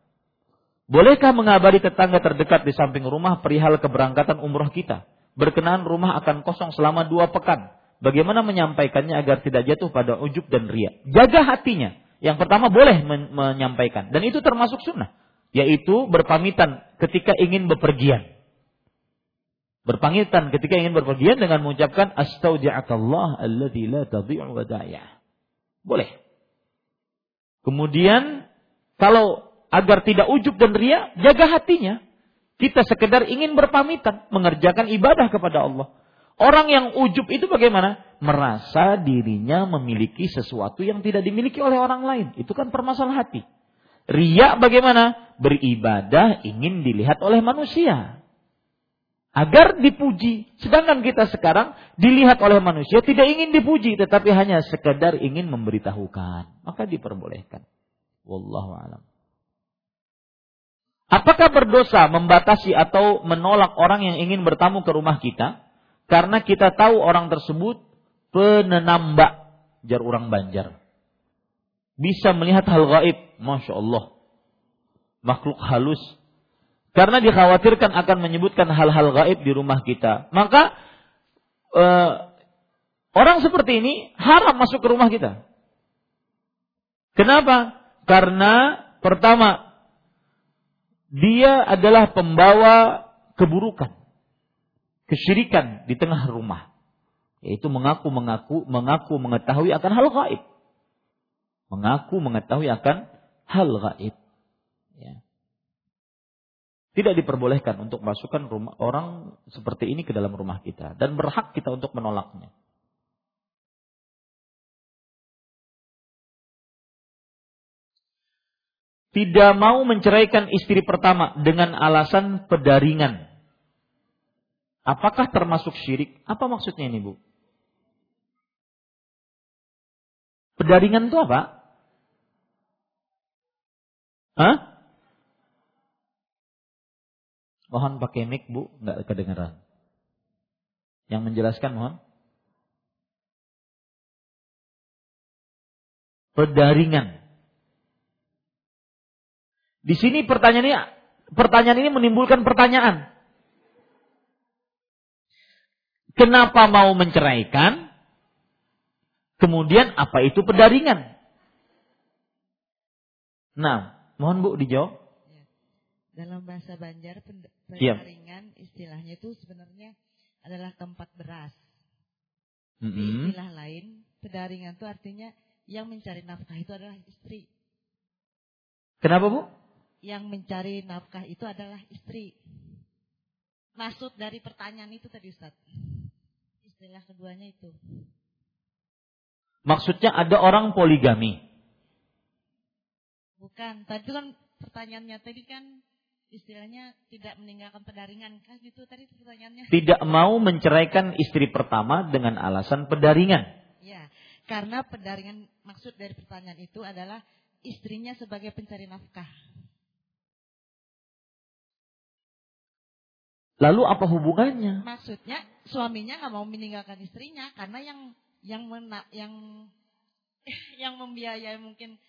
Bolehkah mengabari tetangga terdekat di samping rumah perihal keberangkatan umroh kita? Berkenaan rumah akan kosong selama dua pekan. Bagaimana menyampaikannya agar tidak jatuh pada ujub dan ria? Jaga hatinya. Yang pertama boleh men menyampaikan. Dan itu termasuk sunnah. Yaitu berpamitan ketika ingin bepergian. Berpamitan ketika ingin berpergian dengan mengucapkan astaudi'akallah alladhi la tadhi'u wada'yah. Boleh. Kemudian kalau agar tidak ujub dan ria, jaga hatinya. Kita sekedar ingin berpamitan, mengerjakan ibadah kepada Allah. Orang yang ujub itu bagaimana? Merasa dirinya memiliki sesuatu yang tidak dimiliki oleh orang lain. Itu kan permasalahan hati. Ria bagaimana? Beribadah ingin dilihat oleh manusia. Agar dipuji. Sedangkan kita sekarang dilihat oleh manusia tidak ingin dipuji. Tetapi hanya sekedar ingin memberitahukan. Maka diperbolehkan. Wallahu alam. Apakah berdosa membatasi atau menolak orang yang ingin bertamu ke rumah kita karena kita tahu orang tersebut penenambak jar orang Banjar. Bisa melihat hal gaib, masya Allah. Makhluk halus. Karena dikhawatirkan akan menyebutkan hal-hal gaib di rumah kita. Maka eh, orang seperti ini haram masuk ke rumah kita. Kenapa? Karena pertama dia adalah pembawa keburukan, kesyirikan di tengah rumah, yaitu mengaku mengaku mengaku mengetahui akan hal gaib, mengaku mengetahui akan hal gaib. Ya. Tidak diperbolehkan untuk masukkan rumah orang seperti ini ke dalam rumah kita dan berhak kita untuk menolaknya. tidak mau menceraikan istri pertama dengan alasan pedaringan. Apakah termasuk syirik? Apa maksudnya ini, Bu? Pedaringan itu apa? Hah? Mohon pakai mic, Bu, nggak kedengeran. Yang menjelaskan mohon. Pedaringan. Di sini pertanyaan ini, pertanyaan ini menimbulkan pertanyaan. Kenapa mau menceraikan? Kemudian apa itu pedaringan? Nah, mohon Bu dijawab. Ya. Dalam bahasa Banjar iya. pedaringan istilahnya itu sebenarnya adalah tempat beras. Mm -hmm. Di istilah lain, pedaringan itu artinya yang mencari nafkah itu adalah istri. Kenapa Bu? yang mencari nafkah itu adalah istri. Maksud dari pertanyaan itu tadi Ustaz. Istilah keduanya itu. Maksudnya ada orang poligami. Bukan, tadi kan pertanyaannya tadi kan istilahnya tidak meninggalkan pedaringan kan itu tadi pertanyaannya. Tidak mau menceraikan istri pertama dengan alasan pedaringan. Ya, karena pedaringan maksud dari pertanyaan itu adalah istrinya sebagai pencari nafkah. Lalu apa hubungannya? Maksudnya suaminya nggak mau meninggalkan istrinya karena yang yang mena, yang [laughs] yang membiayai mungkin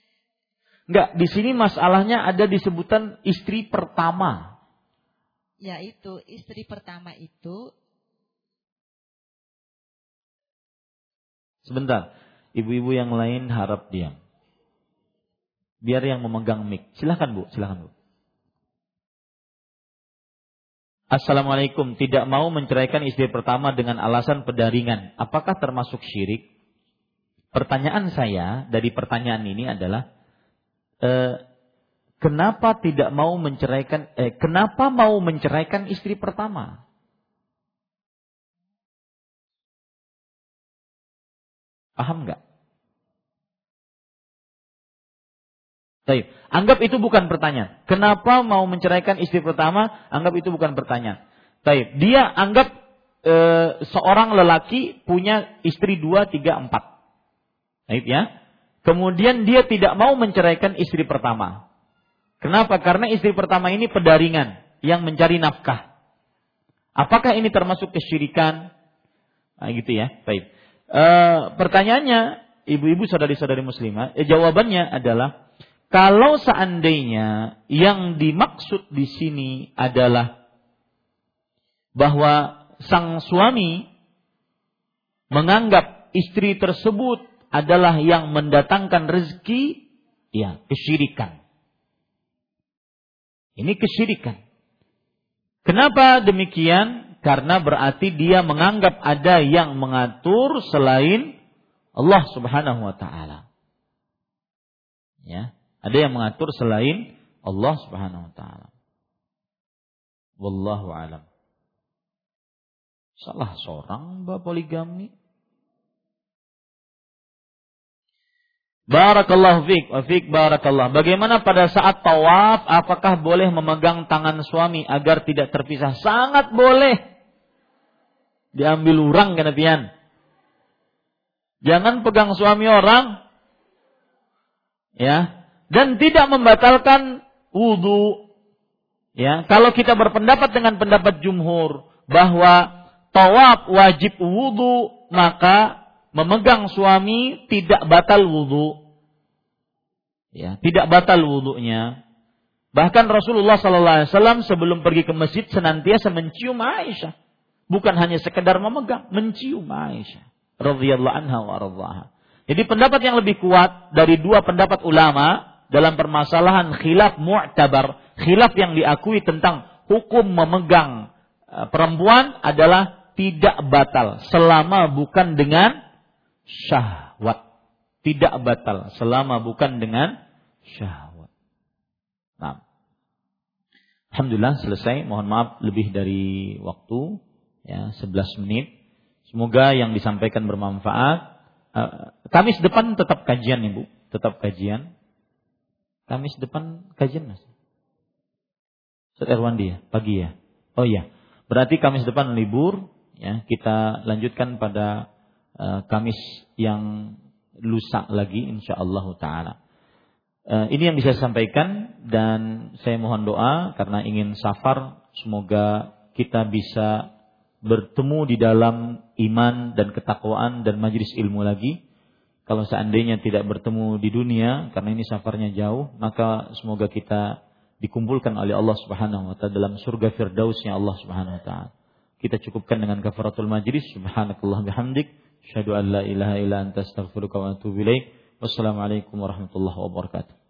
Enggak, di sini masalahnya ada disebutan istri pertama. Ya itu, istri pertama itu Sebentar, ibu-ibu yang lain harap diam. Biar yang memegang mic. Silahkan Bu, silahkan Bu. Assalamualaikum, tidak mau menceraikan istri pertama dengan alasan pedaringan. Apakah termasuk syirik? Pertanyaan saya dari pertanyaan ini adalah, eh, kenapa tidak mau menceraikan? Eh, kenapa mau menceraikan istri pertama? Paham nggak? Baik. Anggap itu bukan pertanyaan. Kenapa mau menceraikan istri pertama? Anggap itu bukan pertanyaan. Baik. Dia anggap e, seorang lelaki punya istri dua, tiga, empat. Baik ya. kemudian dia tidak mau menceraikan istri pertama. Kenapa? Karena istri pertama ini pedaringan yang mencari nafkah. Apakah ini termasuk kesyirikan? Nah, gitu ya. Baik. E, pertanyaannya, ibu-ibu saudari-saudari muslimah, eh, jawabannya adalah kalau seandainya yang dimaksud di sini adalah bahwa sang suami menganggap istri tersebut adalah yang mendatangkan rezeki, ya kesyirikan. Ini kesyirikan. Kenapa demikian? Karena berarti dia menganggap ada yang mengatur selain Allah Subhanahu wa taala. Ya, ada yang mengatur selain Allah Subhanahu wa taala. Wallahu alam. Salah seorang mbak poligami Barakallahu fiik wa fiik barakallah. Bagaimana pada saat tawaf apakah boleh memegang tangan suami agar tidak terpisah? Sangat boleh. Diambil orang kan pian. Jangan pegang suami orang. Ya. Dan tidak membatalkan wudhu. Ya, kalau kita berpendapat dengan pendapat jumhur bahwa tawaf wajib wudhu, maka memegang suami tidak batal wudhu. Ya, tidak batal wudhunya. Bahkan Rasulullah Sallallahu Alaihi Wasallam sebelum pergi ke masjid senantiasa mencium Aisyah, bukan hanya sekedar memegang, mencium Aisyah. Radhiyallahu anha wa radhaha. Jadi pendapat yang lebih kuat dari dua pendapat ulama dalam permasalahan khilaf mu'tabar, khilaf yang diakui tentang hukum memegang eh, perempuan adalah tidak batal selama bukan dengan syahwat. Tidak batal selama bukan dengan syahwat. Nah. Alhamdulillah selesai. Mohon maaf lebih dari waktu ya 11 menit. Semoga yang disampaikan bermanfaat. Uh, Kamis depan tetap kajian Ibu, tetap kajian. Kamis depan kajian Mas. Ustaz Erwandi ya, pagi ya. Oh iya. Berarti Kamis depan libur ya, kita lanjutkan pada Eh, Kamis yang lusa lagi insyaallah taala. Uh, ini yang bisa saya sampaikan dan saya mohon doa karena ingin safar semoga kita bisa bertemu di dalam iman dan ketakwaan dan majlis ilmu lagi. Kalau seandainya tidak bertemu di dunia karena ini safarnya jauh, maka semoga kita dikumpulkan oleh Allah Subhanahu wa taala dalam surga firdausnya Allah Subhanahu wa taala. Kita cukupkan dengan kafaratul majlis subhanakallah bihamdik Asyhadu an la ilaha illa anta astaghfiruka wa atubu ilaik. Wassalamualaikum warahmatullahi wabarakatuh.